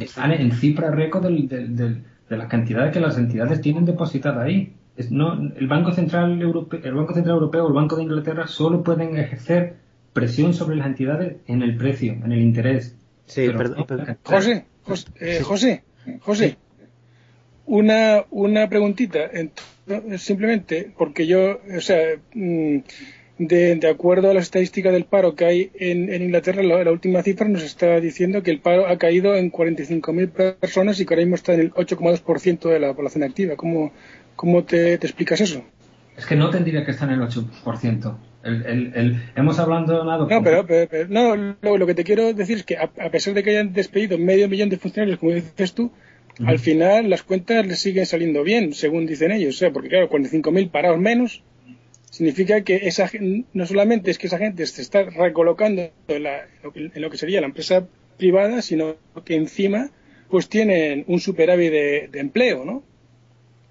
Están en cifra récord de la cantidad que las entidades tienen depositada ahí. no, el, Banco Central Europeo, el Banco Central Europeo o el Banco de Inglaterra solo pueden ejercer presión sobre las entidades en el precio, en el interés. Sí, perdón, José, eh, José, José, una, una preguntita. Simplemente porque yo, o sea, mm, de, acuerdo a la estadística del paro que hay en, Inglaterra, la, última cifra nos está diciendo que el paro ha caído en 45.000 personas y que ahora mismo está en el 8,2% de la población activa. ¿Cómo, cómo te, explicas eso? Es que no tendría que estar en el 8%. El, el, el, hemos hablado No, pero, pero, no, lo, que te quiero decir es que a, pesar de que hayan despedido medio millón de funcionarios, como dices tú, al final las cuentas les siguen saliendo bien, según dicen ellos. O sea, porque claro, 45.000 parados menos significa que esa no solamente es que esa gente se está recolocando en, lo que sería la empresa privada, sino que encima pues tienen un superávit de, de empleo, ¿no?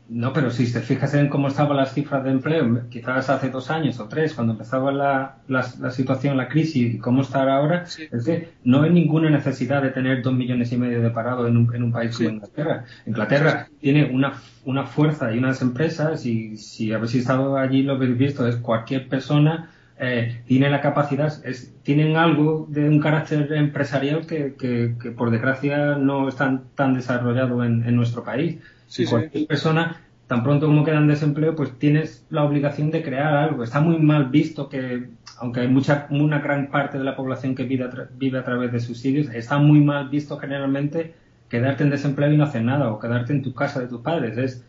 No, pero si te fijas en cómo estaban las cifras de empleo, quizás hace dos años o tres, cuando empezaba la, la, situación, la crisis, y cómo está ahora, es que no hay ninguna necesidad de tener dos millones y medio de parados en un, en un país como Inglaterra. Inglaterra tiene una, una fuerza y unas empresas, y si habéis estado allí lo habéis visto, es cualquier persona eh, tiene la capacidad, es, tienen algo de un carácter empresarial que, que, que por desgracia no están tan desarrollado en, en nuestro país. Si cualquier persona, tan pronto como queda en desempleo, pues tienes la obligación de crear algo. Está muy mal visto que, aunque hay mucha, una gran parte de la población que vive a, vive a través de subsidios, está muy mal visto generalmente quedarte en desempleo y no hacer nada, o quedarte en tu casa de tus padres. Es,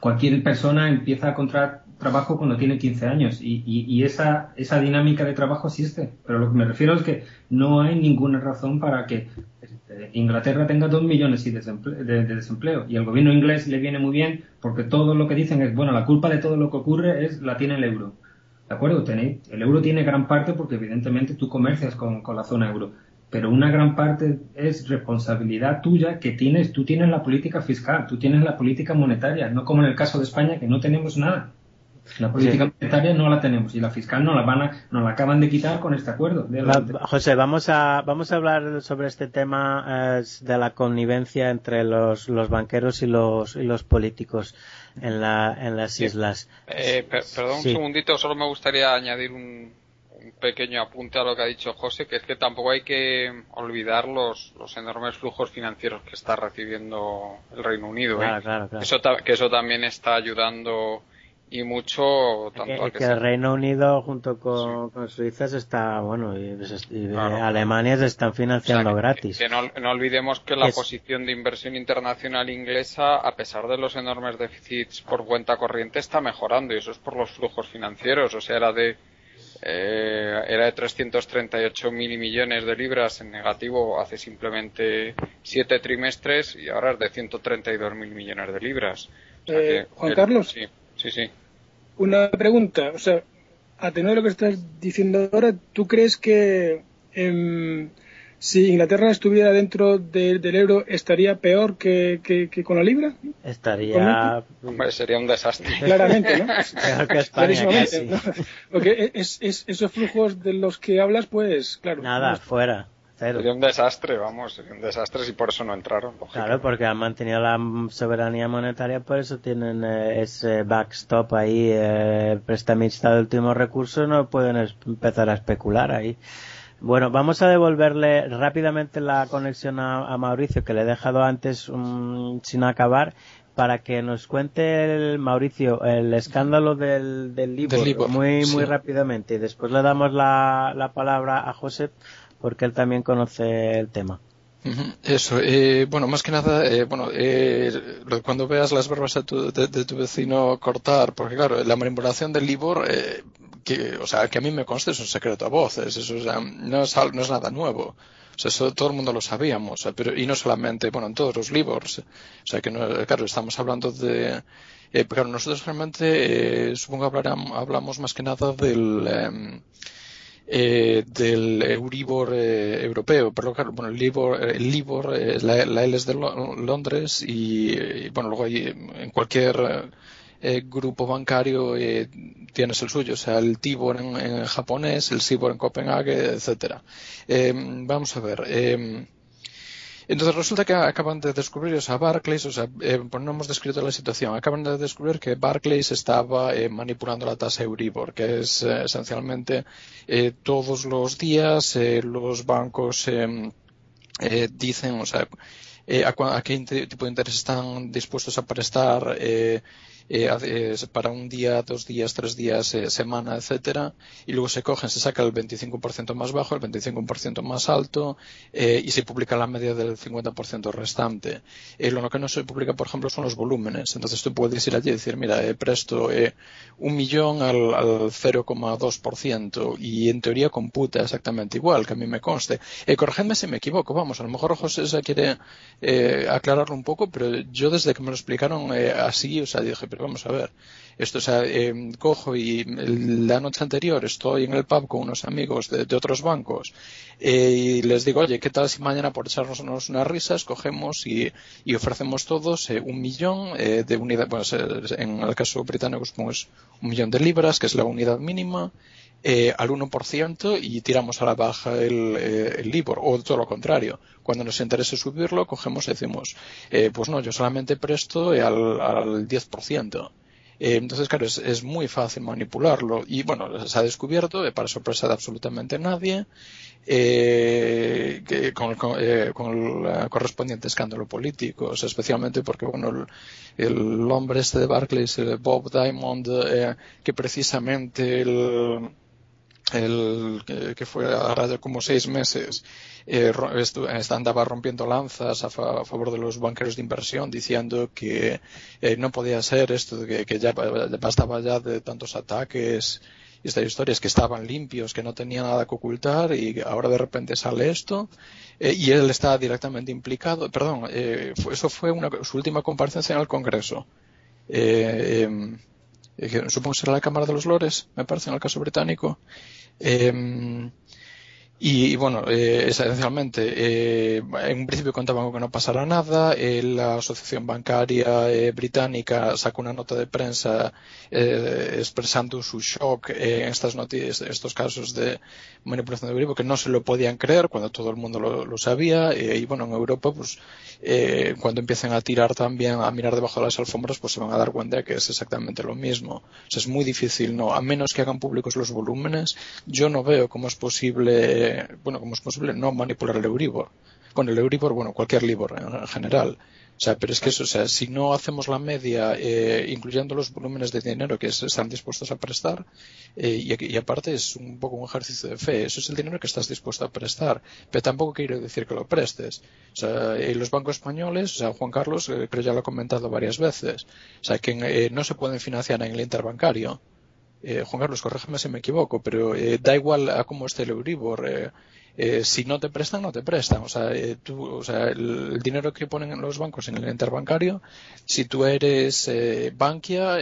cualquier persona empieza a encontrar trabajo cuando tiene 15 años y, y, esa, esa dinámica de trabajo existe. Pero lo que me refiero es que no hay ninguna razón para que Inglaterra tenga dos millones de desempleo, de, desempleo, y al gobierno inglés le viene muy bien porque todo lo que dicen es, bueno, la culpa de todo lo que ocurre es la tiene el euro. ¿De acuerdo? Tenéis, el euro tiene gran parte porque evidentemente tú comercias con, con la zona euro pero una gran parte es responsabilidad tuya que tienes, tú tienes la política fiscal, tú tienes la política monetaria, no como en el caso de España que no tenemos nada. La política monetaria no la tenemos y la fiscal no la van a, nos la acaban de quitar con este acuerdo. José, vamos a, vamos a hablar sobre este tema eh, de la connivencia entre los, los banqueros y los, y los políticos en, la, en las islas. Eh, perdón un segundito, solo me gustaría añadir un, un, pequeño apunte a lo que ha dicho José, que es que tampoco hay que olvidar los, los enormes flujos financieros que está recibiendo el Reino Unido. ¿eh? Eso, que eso también está ayudando y mucho tanto que, el Reino Unido junto con, Suiza se está bueno y, Alemania se están financiando gratis. que no, no, olvidemos que la posición de inversión internacional inglesa a pesar de los enormes déficits por cuenta corriente está mejorando y eso es por los flujos financieros. O sea era de eh, era de 338 mil millones de libras en negativo hace simplemente siete trimestres y ahora es de 132 mil millones de libras. Eh, Juan Carlos. Sí, sí, sí una pregunta, o sea, a tener lo que estás diciendo ahora, ¿tú crees que em, si Inglaterra estuviera dentro del euro estaría peor que, con la libra? Estaría. sería un desastre. Claramente, ¿no? peor que España, Porque es, esos flujos de los que hablas, pues, claro. Nada, fuera. Sería un desastre, vamos, sería un desastre si por eso no entraron. Claro, porque han mantenido la soberanía monetaria, por eso tienen eh, ese backstop ahí, eh, prestamista de último recurso, no pueden empezar a especular ahí. Bueno, vamos a devolverle rápidamente la conexión a, Mauricio, que le he dejado antes sin acabar, para que nos cuente el Mauricio el escándalo del, del libro, muy muy rápidamente y después le damos la, la palabra a José porque él también conoce el tema. Eso, eh, bueno, más que nada, eh, bueno, eh, cuando veas las barbas de tu, de, tu, vecino cortar, porque claro, la manipulación del Libor, eh, que, o sea, que a mí me consta es un secreto a voces, eso o sea, no, es, no es nada nuevo. O sea, eso todo el mundo lo sabíamos, pero, y no solamente, bueno, en todos los Libors. O sea, que no, claro, estamos hablando de, eh, claro, nosotros realmente, eh, supongo que hablamos más que nada del, em, eh, del Euribor eh, europeo, pero claro, bueno, el Libor, el Libor eh, la, la, L es de Londres y, bueno, luego hay, en cualquier eh, grupo bancario tienes el suyo, o sea, el Tibor en, en japonés, el Sibor en Copenhague, etcétera. vamos a ver. Entonces resulta que acaban de descubrir, o sea, Barclays, o sea, eh, pues no hemos descrito la situación, acaban de descubrir que Barclays estaba eh, manipulando la tasa Euribor, que es eh, esencialmente todos los días los bancos dicen, o sea, a, qué tipo de interés están dispuestos a prestar eh, para un día, dos días, tres días, eh, semana, etcétera, y luego se cogen, se saca el 25% más bajo, el 25% más alto, y se publica la media del 50% restante. lo que no se publica, por ejemplo, son los volúmenes. Entonces tú puedes ir allí y decir, mira, presto un millón al, al 0,2% y en teoría computa exactamente igual, que a mí me conste. corregidme si me equivoco, vamos, a lo mejor José se quiere aclararlo un poco, pero yo desde que me lo explicaron así, o sea, dije, pero vamos a ver, esto, o sea, em, cojo y la noche anterior estoy en el pub con unos amigos de, otros bancos eh, y les digo, oye, ¿qué tal si mañana por echarnos unas risas cogemos y, ofrecemos todos eh, un millón eh, de unidades, bueno, en el caso británico es un millón de libras, que es la unidad mínima, al 1% y tiramos a la baja el, el, LIBOR, o todo lo contrario. Cuando nos interese subirlo, cogemos y decimos, pues no, yo solamente presto al, al 10%. Eh, entonces, claro, es, muy fácil manipularlo. Y bueno, se ha descubierto, eh, para sorpresa de absolutamente nadie, eh, que con, el correspondiente escándalo político, especialmente porque, bueno, el, hombre este de Barclays, Bob Diamond, que precisamente el, el que fue ahora de como seis meses eh, andaba rompiendo lanzas a, favor de los banqueros de inversión diciendo que eh, no podía ser esto de que, ya bastaba ya de tantos ataques y estas historias que estaban limpios que no tenía nada que ocultar y ahora de repente sale esto eh, y él está directamente implicado perdón eh, eso fue una, su última comparecencia en el Congreso em, supongo que será la Cámara de los Lores, me parece, en el caso británico. Eh, y, bueno, eh, esencialmente, eh, en un principio contaban con que no pasara nada. Eh, la Asociación Bancaria eh, Británica sacó una nota de prensa eh, expresando su shock en estas noticias, estos casos de manipulación de Euribor, que no se lo podían creer cuando todo el mundo lo, lo sabía. y bueno, en Europa, pues cuando empiecen a tirar también, a mirar debajo de las alfombras, pues se van a dar cuenta que es exactamente lo mismo. Es muy difícil, ¿no? A menos que hagan públicos los volúmenes, yo no veo cómo es posible bueno, como es posible no manipular el Euribor. Con el Euribor, bueno, cualquier Libor en general. O sea, pero es que eso, o sea, si no hacemos la media, eh, incluyendo los volúmenes de dinero que están dispuestos a prestar, eh, y, aparte es un poco un ejercicio de fe, eso es el dinero que estás dispuesto a prestar, pero tampoco quiero decir que lo prestes. O sea, eh, los bancos españoles, o sea, Juan Carlos, creo ya lo ha comentado varias veces, o sea, que no se pueden financiar en el interbancario. Eh, Juan Carlos, corréjame si me equivoco, pero eh, da igual a cómo esté el Euribor. Eh, si no te prestan, no te prestan. O sea, tú, el, dinero que ponen en los bancos en el interbancario, si tú eres Bankia,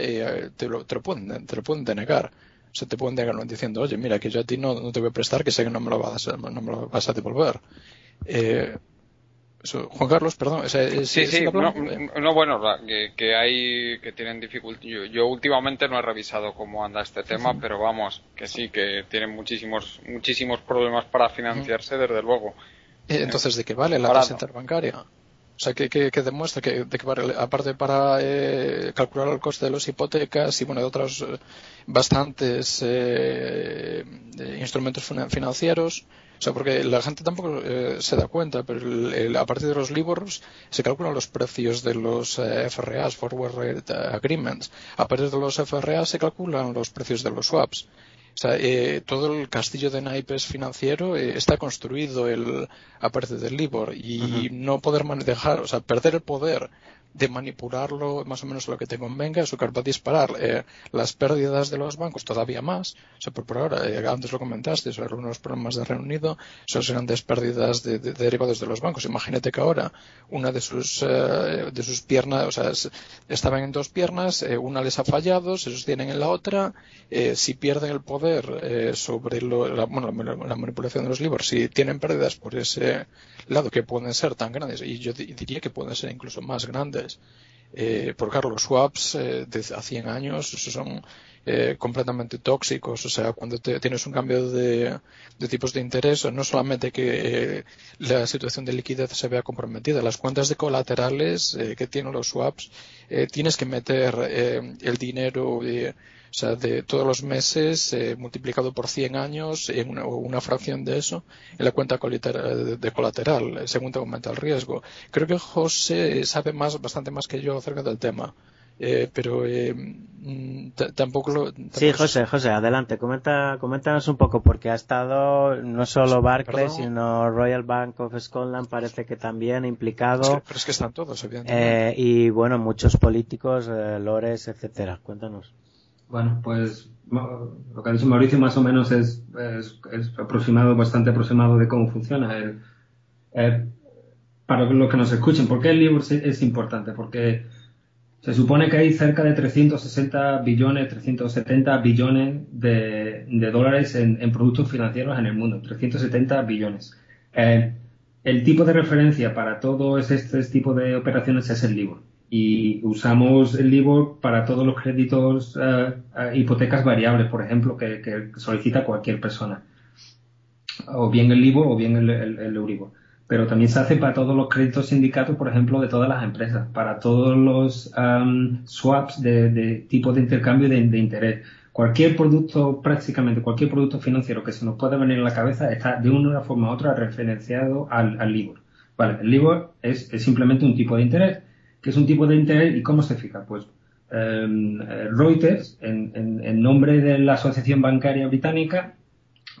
te lo, te, lo pueden, te lo pueden denegar. O sea, te pueden denegar diciendo, oye, mira, que yo a ti no, te voy a prestar, que sé que no me lo vas, no me lo vas a devolver. Juan Carlos, perdón. sí, sí, no, bueno, que, hay que tienen dificultad. Yo, últimamente no he revisado cómo anda este tema, pero vamos, que sí, que tienen muchísimos muchísimos problemas para financiarse, desde luego. Eh, entonces, ¿de qué vale la tasa interbancaria? O sea, que, demuestra que, de que aparte para eh, calcular el coste de las hipotecas y bueno, de otros eh, bastantes instrumentos financieros, sea, porque la gente tampoco eh, se da cuenta, pero a partir de los LIBORs se calculan los precios de los eh, FRAs, Forward Rate Agreements. A partir de los FRAs se calculan los precios de los swaps. O sea, eh, todo el castillo de naipes financiero está construido el, a partir del LIBOR y no poder manejar, o sea, perder el poder de manipularlo más o menos lo que te convenga, eso va a disparar eh, las pérdidas de los bancos todavía más. O sea, por, ahora, eh, antes lo comentaste sobre algunos problemas de Reino Unido, son grandes pérdidas de, derivados de los bancos. Imagínate que ahora una de sus, eh, de sus piernas, o sea, estaban en dos piernas, una les ha fallado, se sostienen en la otra, si pierden el poder sobre la, bueno, la, manipulación de los libros, si tienen pérdidas por ese lado que pueden ser tan grandes, y yo diría que pueden ser incluso más grandes, eh, porque claro, los swaps eh, desde hace 100 años son eh, completamente tóxicos. O sea, cuando tienes un cambio de, tipos de interés, no solamente que la situación de liquidez se vea comprometida, las cuentas de colaterales que tienen los swaps, tienes que meter el dinero o sea, de todos los meses eh, multiplicado por 100 años en una, una, fracción de eso en la cuenta de colateral, eh, según te aumenta el riesgo. Creo que José sabe más, bastante más que yo acerca del tema. Eh, pero eh, mm, tampoco lo. sí, José, José, adelante, comenta, coméntanos un poco, porque ha estado no solo Barclays, sino Royal Bank of Scotland, parece que también implicado. pero es que están todos, eh, y bueno, muchos políticos, Lores, etcétera. Cuéntanos. Bueno, pues lo que ha dicho Mauricio más o menos es, aproximado, bastante aproximado de cómo funciona. El, para los que nos escuchen, ¿por qué el libro es importante? Porque se supone que hay cerca de 360 billones, 370 billones de, dólares en, productos financieros en el mundo. 370 billones. El tipo de referencia para todo este, tipo de operaciones es el LIBOR. Y usamos el LIBOR para todos los créditos, eh, hipotecas variables, por ejemplo, que, solicita cualquier persona. O bien el LIBOR o bien el, el Euribor pero también se hace para todos los créditos sindicatos, por ejemplo, de todas las empresas, para todos los um, swaps de, tipo de intercambio de, interés. Cualquier producto, prácticamente cualquier producto financiero que se nos pueda venir en la cabeza está de una forma u otra referenciado al, LIBOR. Vale, el LIBOR es, simplemente un tipo de interés. ¿Qué es un tipo de interés y cómo se fija? Pues um, Reuters, en, nombre de la Asociación Bancaria Británica,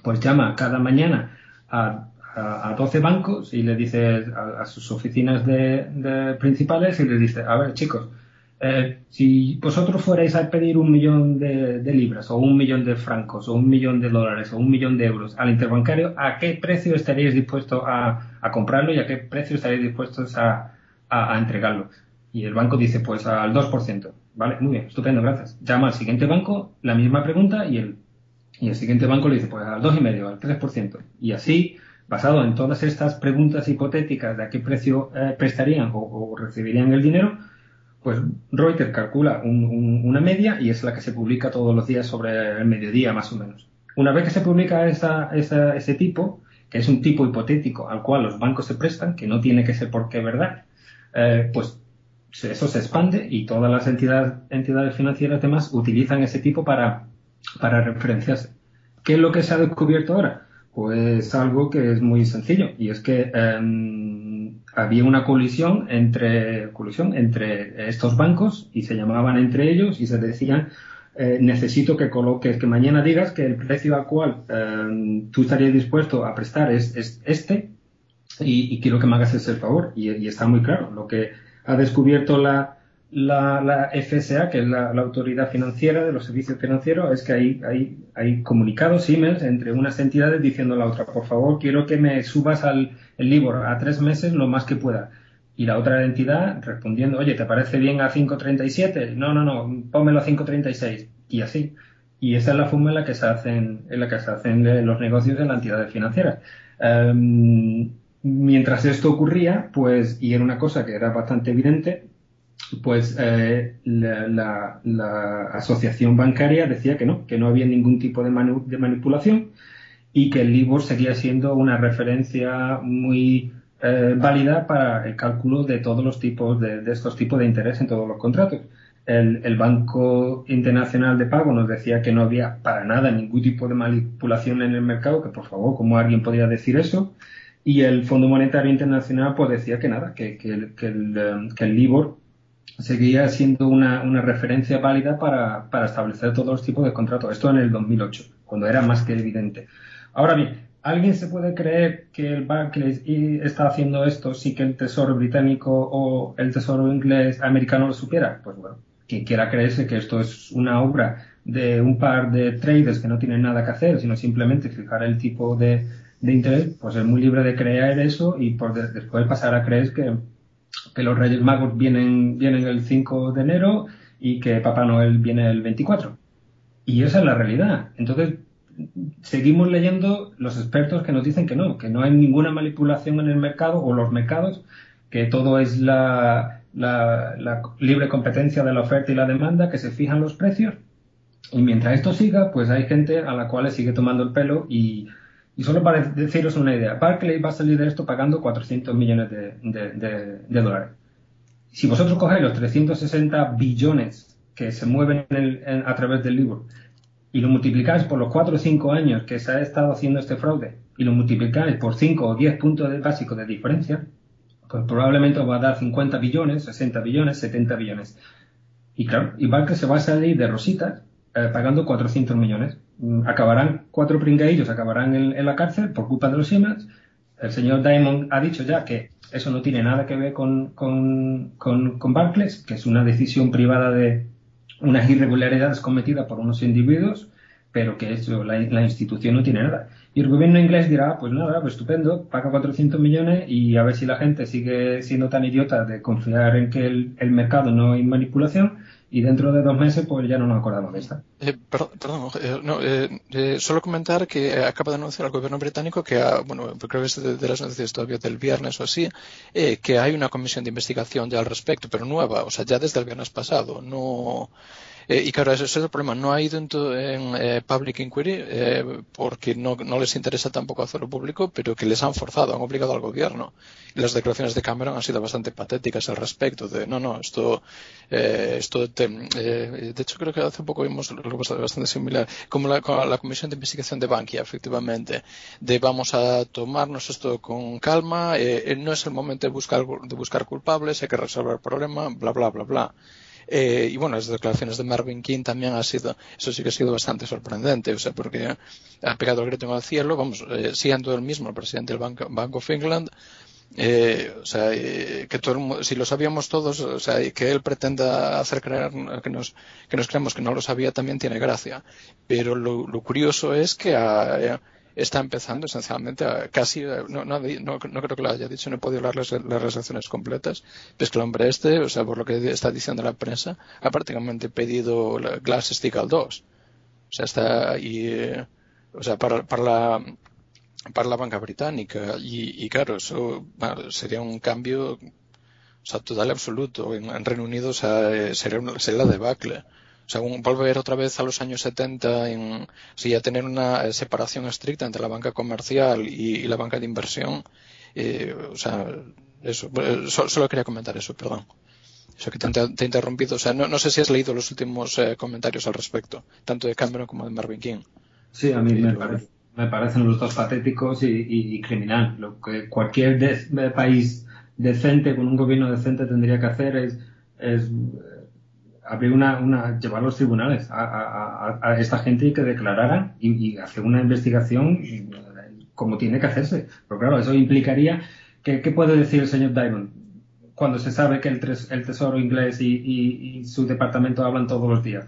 pues llama cada mañana a a, 12 bancos y le dice a, sus oficinas principales y le dice, a ver chicos, eh, si vosotros fuerais a pedir un millón de, libras o un millón de francos o un millón de dólares o un millón de euros al interbancario, ¿a qué precio estaríais dispuestos a, comprarlo y a qué precio estaríais dispuestos a, entregarlo? Y el banco dice, pues al 2%. Vale, muy bien, estupendo, gracias. Llama al siguiente banco, la misma pregunta y el, y el siguiente banco le dice, pues al 2,5, al 3%. Y así basado en todas estas preguntas hipotéticas de a qué precio eh, prestarían o, recibirían el dinero, pues Reuters calcula una media y es la que se publica todos los días sobre el mediodía más o menos. Una vez que se publica ese tipo, que es un tipo hipotético al cual los bancos se prestan, que no tiene que ser porque verdad, eh, pues eso se expande y todas las entidades, entidades financieras demás utilizan ese tipo para, para referenciarse. ¿Qué es lo que se ha descubierto ahora? Pues algo que es muy sencillo y es que em, había una colisión entre colisión entre estos bancos y se llamaban entre ellos y se decían eh, necesito que coloques que mañana digas que el precio al cual em, tú estarías dispuesto a prestar es, este y, quiero que me hagas ese favor y está muy claro lo que ha descubierto la FSA, que es la, autoridad financiera de los servicios financieros, es que hay, comunicados, emails entre unas entidades diciendo a la otra, por favor, quiero que me subas al LIBOR a tres meses lo más que pueda. Y la otra entidad respondiendo, oye, ¿te parece bien a 5.37? No, no, no, pónmelo a 5.36. Y así. Y esa es la forma en la que se hacen, en la que se hacen los negocios de la entidad financiera. Em, mientras esto ocurría, pues, y era una cosa que era bastante evidente, pues eh, la, asociación bancaria decía que no, que no había ningún tipo de, manipulación y que el LIBOR seguía siendo una referencia muy eh, válida para el cálculo de todos los tipos de, estos tipos de interés en todos los contratos. El, el, Banco Internacional de Pago nos decía que no había para nada ningún tipo de manipulación en el mercado, que por favor, ¿cómo alguien podría decir eso? Y el Fondo Monetario Internacional pues decía que nada, que, que, que el, eh, que el LIBOR seguía siendo una, una referencia válida para, para, establecer todos los tipos de contratos. Esto en el 2008, cuando era más que evidente. Ahora bien, ¿alguien se puede creer que el Barclays está haciendo esto si que el Tesoro británico o el Tesoro inglés americano lo supiera? Pues bueno, quien quiera creerse que esto es una obra de un par de traders que no tienen nada que hacer, sino simplemente fijar el tipo de, de interés, pues es muy libre de creer eso y por después pasar a creer que que los Reyes Magos vienen, vienen el 5 de enero y que Papá Noel viene el 24. Y esa es la realidad. Entonces, seguimos leyendo los expertos que nos dicen que no, que no hay ninguna manipulación en el mercado o los mercados, que todo es la, la, la libre competencia de la oferta y la demanda, que se fijan los precios. Y mientras esto siga, pues hay gente a la cual le sigue tomando el pelo y y solo para deciros una idea, Barclays va a salir de esto pagando 400 millones de, dólares. Si vosotros cogéis los 360 billones que se mueven a través del libro y lo multiplicáis por los 4 o 5 años que se ha estado haciendo este fraude y lo multiplicáis por 5 o 10 puntos básicos de diferencia, pues probablemente va a dar 50 billones, 60 billones, 70 billones. Y claro, y Barclays se va a salir de rositas eh, pagando 400 millones. Mm, acabarán cuatro pringaillos, acabarán en, la cárcel por culpa de los Siemens. El señor Diamond ha dicho ya que eso no tiene nada que ver con, con, con, Barclays, que es una decisión privada de unas irregularidades cometidas por unos individuos, pero que eso, la, la institución no tiene nada. Y el gobierno inglés dirá, pues nada, pues estupendo, paga 400 millones y a ver si la gente sigue siendo tan idiota de confiar en que el, el mercado no hay manipulación y dentro de dos meses pues ya no nos acordamos de esta. Eh, perdón, eh, no, eh, solo comentar que acaba de anunciar el gobierno británico que, bueno, creo que es de, las noticias todavía del viernes o así, que hay una comisión de investigación ya al respecto, pero nueva, o sea, ya desde el viernes pasado, no eh, y claro, ese es el problema. No ha ido en, eh, Public Inquiry eh, porque no, les interesa tampoco hacerlo público, pero que les han forzado, han obligado al gobierno. Y las declaraciones de Cameron han sido bastante patéticas al respecto de, no, no, esto, esto de hecho creo que hace poco vimos algo bastante similar, como la, la Comisión de Investigación de Bankia, efectivamente, de vamos a tomarnos esto con calma, no es el momento de buscar, de buscar culpables, hay que resolver el problema, bla, bla, bla, bla. Eh, y bueno, las declaraciones de Marvin King también ha sido, eso sí que ha sido bastante sorprendente, o sea, porque ha pegado el grito al cielo, vamos, eh, siendo el mismo el presidente del Bank, Bank of England, eh, o sea, que todo si lo sabíamos todos, o sea, y que él pretenda hacer creer que nos, que nos creemos que no lo sabía también tiene gracia. Pero lo, curioso es que ha, está empezando esencialmente casi, no, no, no, creo que lo haya dicho, no he podido hablar las, las completas, pues que el hombre este, o sea, por lo que está diciendo la prensa, ha prácticamente pedido la Glass-Steagall 2. O sea, está ahí, eh, o sea, para, para la para la banca británica y, y claro, eso sería un cambio o sea, total absoluto. En, Reino Unido o sea, eh, sería, una, sería la debacle según volver otra vez a los años 70, en, sí, a tener una eh, separación estricta entre la banca comercial y, la banca de inversión, eh, o sea, eh, solo, quería comentar eso, perdón. Eso que te, he interrumpido. O sea, no, sé si has leído los últimos comentarios al respecto, tanto de Cameron como de Marvin King. Sí, a mí me, parecen los dos patéticos y, criminal. Lo que cualquier país decente, con un gobierno decente, tendría que hacer es abrir una, una, llevar los tribunales a, esta gente y que declararan y, hacer una investigación como tiene que hacerse. Pero claro, eso implicaría que, ¿qué puede decir el señor Diamond? Cuando se sabe que el, el Tesoro inglés y, su departamento hablan todos los días.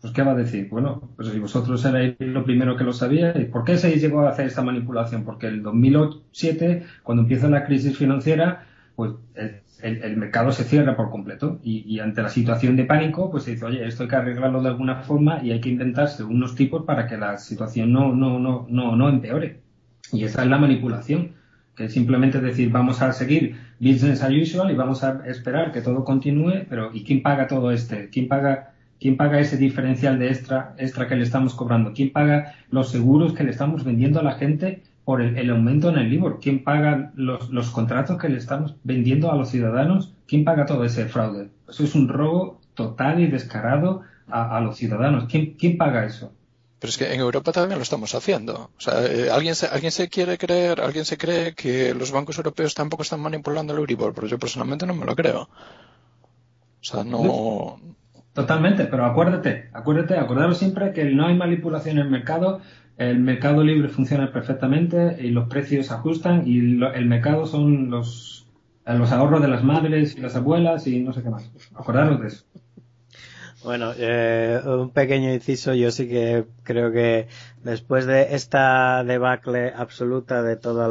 Pues, ¿qué va a decir? Bueno, pues si vosotros erais lo primero que lo sabíais, ¿por qué se llegó a hacer esta manipulación? Porque el 2007, cuando empieza la crisis financiera, pues el, mercado se cierra por completo y, ante la situación de pánico pues se dice oye esto hay que arreglarlo de alguna forma y hay que inventarse unos tipos para que la situación no no no no no empeore y esa es la manipulación que es simplemente decir vamos a seguir business as usual y vamos a esperar que todo continúe pero y quién paga todo este quién paga quién paga ese diferencial de extra extra que le estamos cobrando quién paga los seguros que le estamos vendiendo a la gente por el, aumento en el LIBOR? ¿Quién paga los, contratos que le estamos vendiendo a los ciudadanos? ¿Quién paga todo ese fraude? Eso es un robo total y descarado a, los ciudadanos. ¿Quién, ¿Quién paga eso? Pero es que en Europa también lo estamos haciendo. O sea, eh, ¿alguien, se, ¿alguien se quiere creer, alguien se cree que los bancos europeos tampoco están manipulando el Euribor? Pero yo personalmente no me lo creo. O sea, no... Totalmente, pero acuérdate, acuérdate, acordaros siempre que no hay manipulación en el mercado, el mercado libre funciona perfectamente y los precios se ajustan y el mercado son los, los ahorros de las madres y las abuelas y no sé qué más. Acordaros de eso. Bueno, eh, un pequeño inciso, yo sí que creo que después de esta debacle absoluta de todo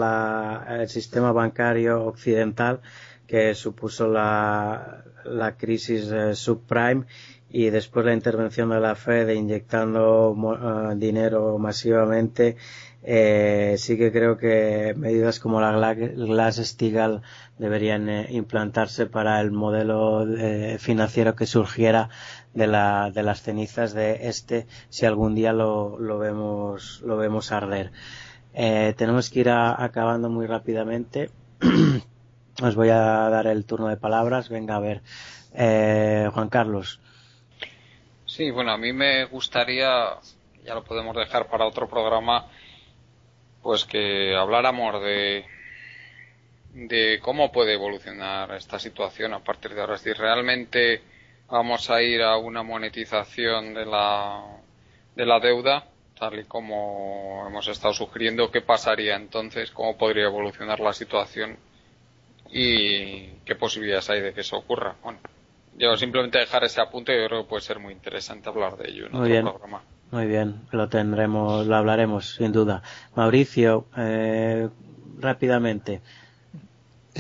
el sistema bancario occidental que supuso la, la crisis eh, subprime y después la intervención de la Fed inyectando uh, dinero masivamente, eh, sí que creo que medidas como la Glass-Steagall deberían eh, implantarse para el modelo eh, financiero que surgiera de, la, de las cenizas de este si algún día lo, lo vemos lo vemos arder. Tenemos que ir acabando muy rápidamente. Os voy a dar el turno de palabras. Venga a ver. Juan Carlos. Sí, bueno, a mí me gustaría, ya lo podemos dejar para otro programa, pues que habláramos de, de cómo puede evolucionar esta situación a partir de ahora. Si realmente vamos a ir a una monetización de la, de la deuda, tal y como hemos estado sugiriendo, ¿qué pasaría entonces? ¿Cómo podría evolucionar la situación? ¿Y qué posibilidades hay de que eso ocurra? Bueno, yo simplemente dejar ese apunte, yo creo que puede ser muy interesante hablar de ello en muy otro bien. programa. Muy bien, lo tendremos, lo hablaremos, sin duda. Mauricio, eh, rápidamente.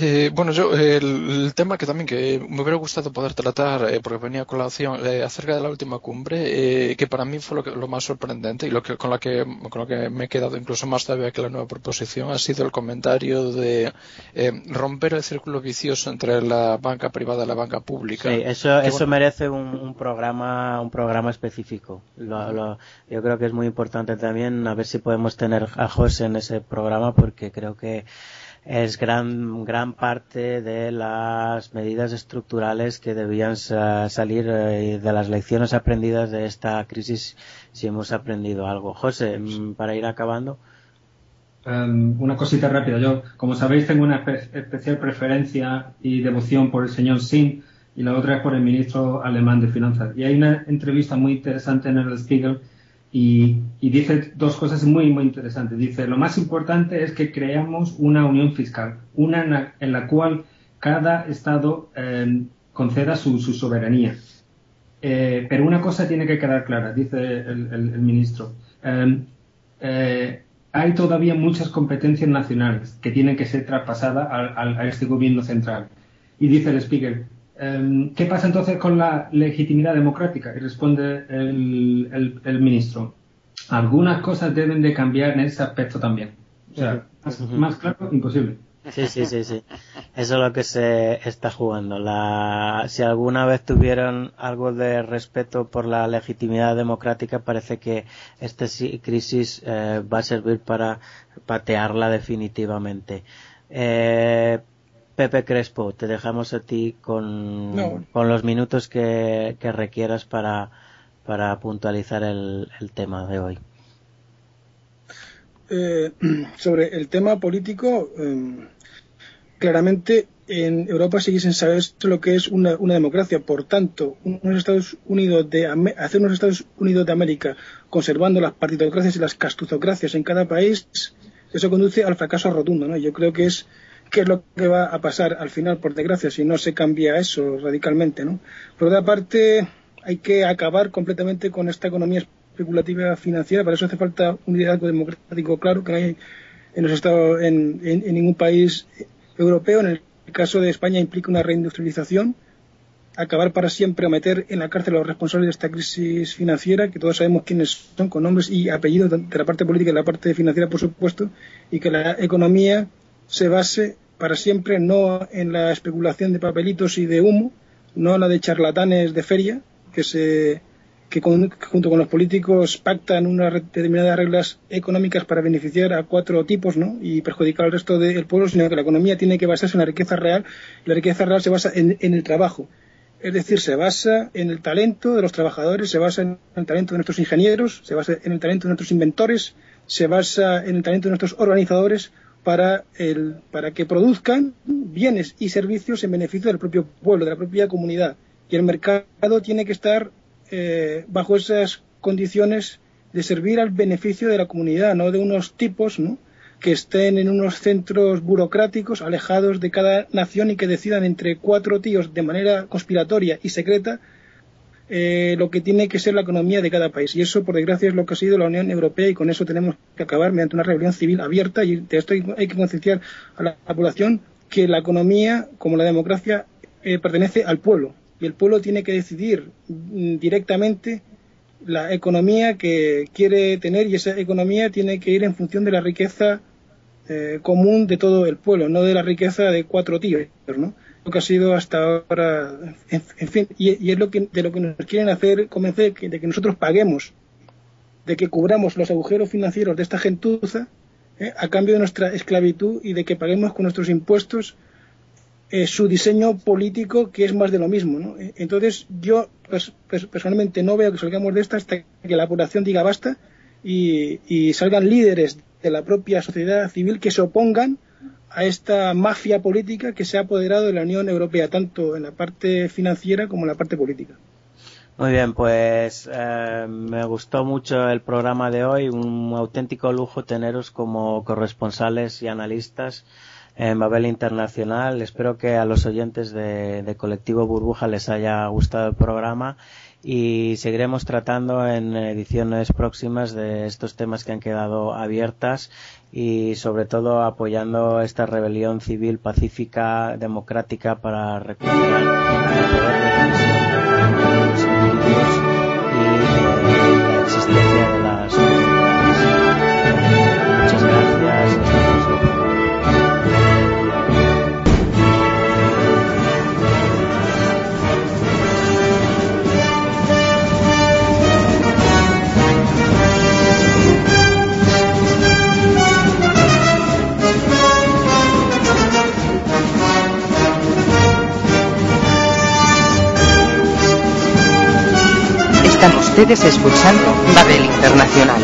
Eh, bueno, yo el, el, tema que también que me hubiera gustado poder tratar, eh, porque venía colación eh, acerca de la última cumbre, eh, que para mí fue lo, que, lo, más sorprendente y lo que con, la que, con lo que me he quedado incluso más todavía que la nueva proposición ha sido el comentario de eh, romper el círculo vicioso entre la banca privada y la banca pública. Sí, eso, eso bueno, merece un, un, programa, un programa específico. Lo, lo, yo creo que es muy importante también a ver si podemos tener a José en ese programa, porque creo que es gran, gran parte de las medidas estructurales que debían salir de las lecciones aprendidas de esta crisis si hemos aprendido algo. José, mm, para ir acabando. Um, una cosita rápida. Yo, como sabéis, tengo una espe especial preferencia y devoción por el señor Singh y la otra es por el ministro alemán de Finanzas. Y hay una entrevista muy interesante en el Spiegel y, dice dos cosas muy, muy interesantes. Dice, lo más importante es que creamos una unión fiscal, una en la, en la cual cada Estado eh, conceda su, soberanía. Eh, pero una cosa tiene que quedar clara, dice el, ministro. Eh, hay todavía muchas competencias nacionales que tienen que ser traspasadas a, a, a este gobierno central. Y dice el Um, ¿Qué pasa entonces con la legitimidad democrática? Y responde el, el, el, ministro. Algunas cosas deben de cambiar en ese aspecto también. O sea, más, más claro, imposible. Sí, sí, sí, sí. Eso es lo que se está jugando. La, si alguna vez tuvieron algo de respeto por la legitimidad democrática, parece que esta crisis eh, va a servir para patearla definitivamente. Eh, Pepe Crespo, te dejamos a ti con, no. con los minutos que, que requieras para, para puntualizar el, el, tema de hoy. Eh, sobre el tema político, eh, claramente en Europa sigue sin saber lo que es una, una, democracia. Por tanto, unos Estados Unidos de, hacer unos Estados Unidos de América conservando las partidocracias y las castuzocracias en cada país, eso conduce al fracaso rotundo. ¿no? Yo creo que es qué es lo que va a pasar al final, por desgracia, si no se cambia eso radicalmente, ¿no? Por otra parte, hay que acabar completamente con esta economía especulativa financiera, para eso hace falta un liderazgo democrático claro que no hay en los estados, en, en, en ningún país europeo. En el caso de España implica una reindustrialización, acabar para siempre o meter en la cárcel a los responsables de esta crisis financiera, que todos sabemos quiénes son, con nombres y apellidos de la parte política y de la parte financiera, por supuesto, y que la economía se base para siempre no en la especulación de papelitos y de humo, no en la de charlatanes de feria, que se que con, junto con los políticos pactan unas determinadas reglas económicas para beneficiar a cuatro tipos ¿no? y perjudicar al resto del pueblo, sino que la economía tiene que basarse en la riqueza real. La riqueza real se basa en el trabajo. Es decir, se basa en el talento de los trabajadores, se basa en el talento de nuestros ingenieros, se basa en el talento de nuestros inventores, se basa en el talento de nuestros organizadores para, el, para que produzcan bienes y servicios en beneficio del propio pueblo, de la propia comunidad. Y el mercado tiene que estar eh, bajo esas condiciones de servir al beneficio de la comunidad, no de unos tipos que estén en unos centros burocráticos alejados de cada nación y que decidan entre cuatro tíos de manera conspiratoria y secreta eh, lo que tiene que ser la economía de cada país. Y eso, por desgracia, es lo que ha sido la Unión Europea y con eso tenemos que acabar mediante una rebelión civil abierta y de esto hay, que concienciar a la, la, población que la economía, como la democracia, eh, pertenece al pueblo y el pueblo tiene que decidir mm, directamente la economía que quiere tener y esa economía tiene que ir en función de la riqueza eh, común de todo el pueblo, no de la riqueza de cuatro tíos, ¿no? Lo que ha sido hasta ahora, en, fin, y, es lo que, de lo que nos quieren hacer convencer que, de que nosotros paguemos, de que cubramos los agujeros financieros de esta gentuza eh, a cambio de nuestra esclavitud y de que paguemos con nuestros impuestos eh, su diseño político que es más de lo mismo. ¿no? Entonces yo pues, personalmente no veo que salgamos de esta hasta que la población diga basta y salgan líderes de la propia sociedad civil que se opongan a esta mafia política que se ha apoderado de la Unión Europea, tanto en la parte financiera como en la parte política. Muy bien, pues eh, me gustó mucho el programa de hoy, un auténtico lujo teneros como corresponsales y analistas en Babel Internacional. Espero que a los oyentes de, de Colectivo Burbuja les haya gustado el programa y seguiremos tratando en ediciones próximas de estos temas que han quedado abiertas y sobre todo apoyando esta rebelión civil pacífica democrática para recuperar el poder de los y la existencia Están ustedes escuchando Babel Internacional.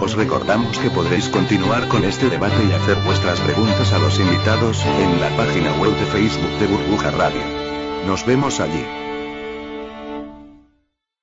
Os recordamos que podréis continuar con este debate y hacer vuestras preguntas a los invitados en la página web de Facebook de Burbuja Radio. Nos vemos allí.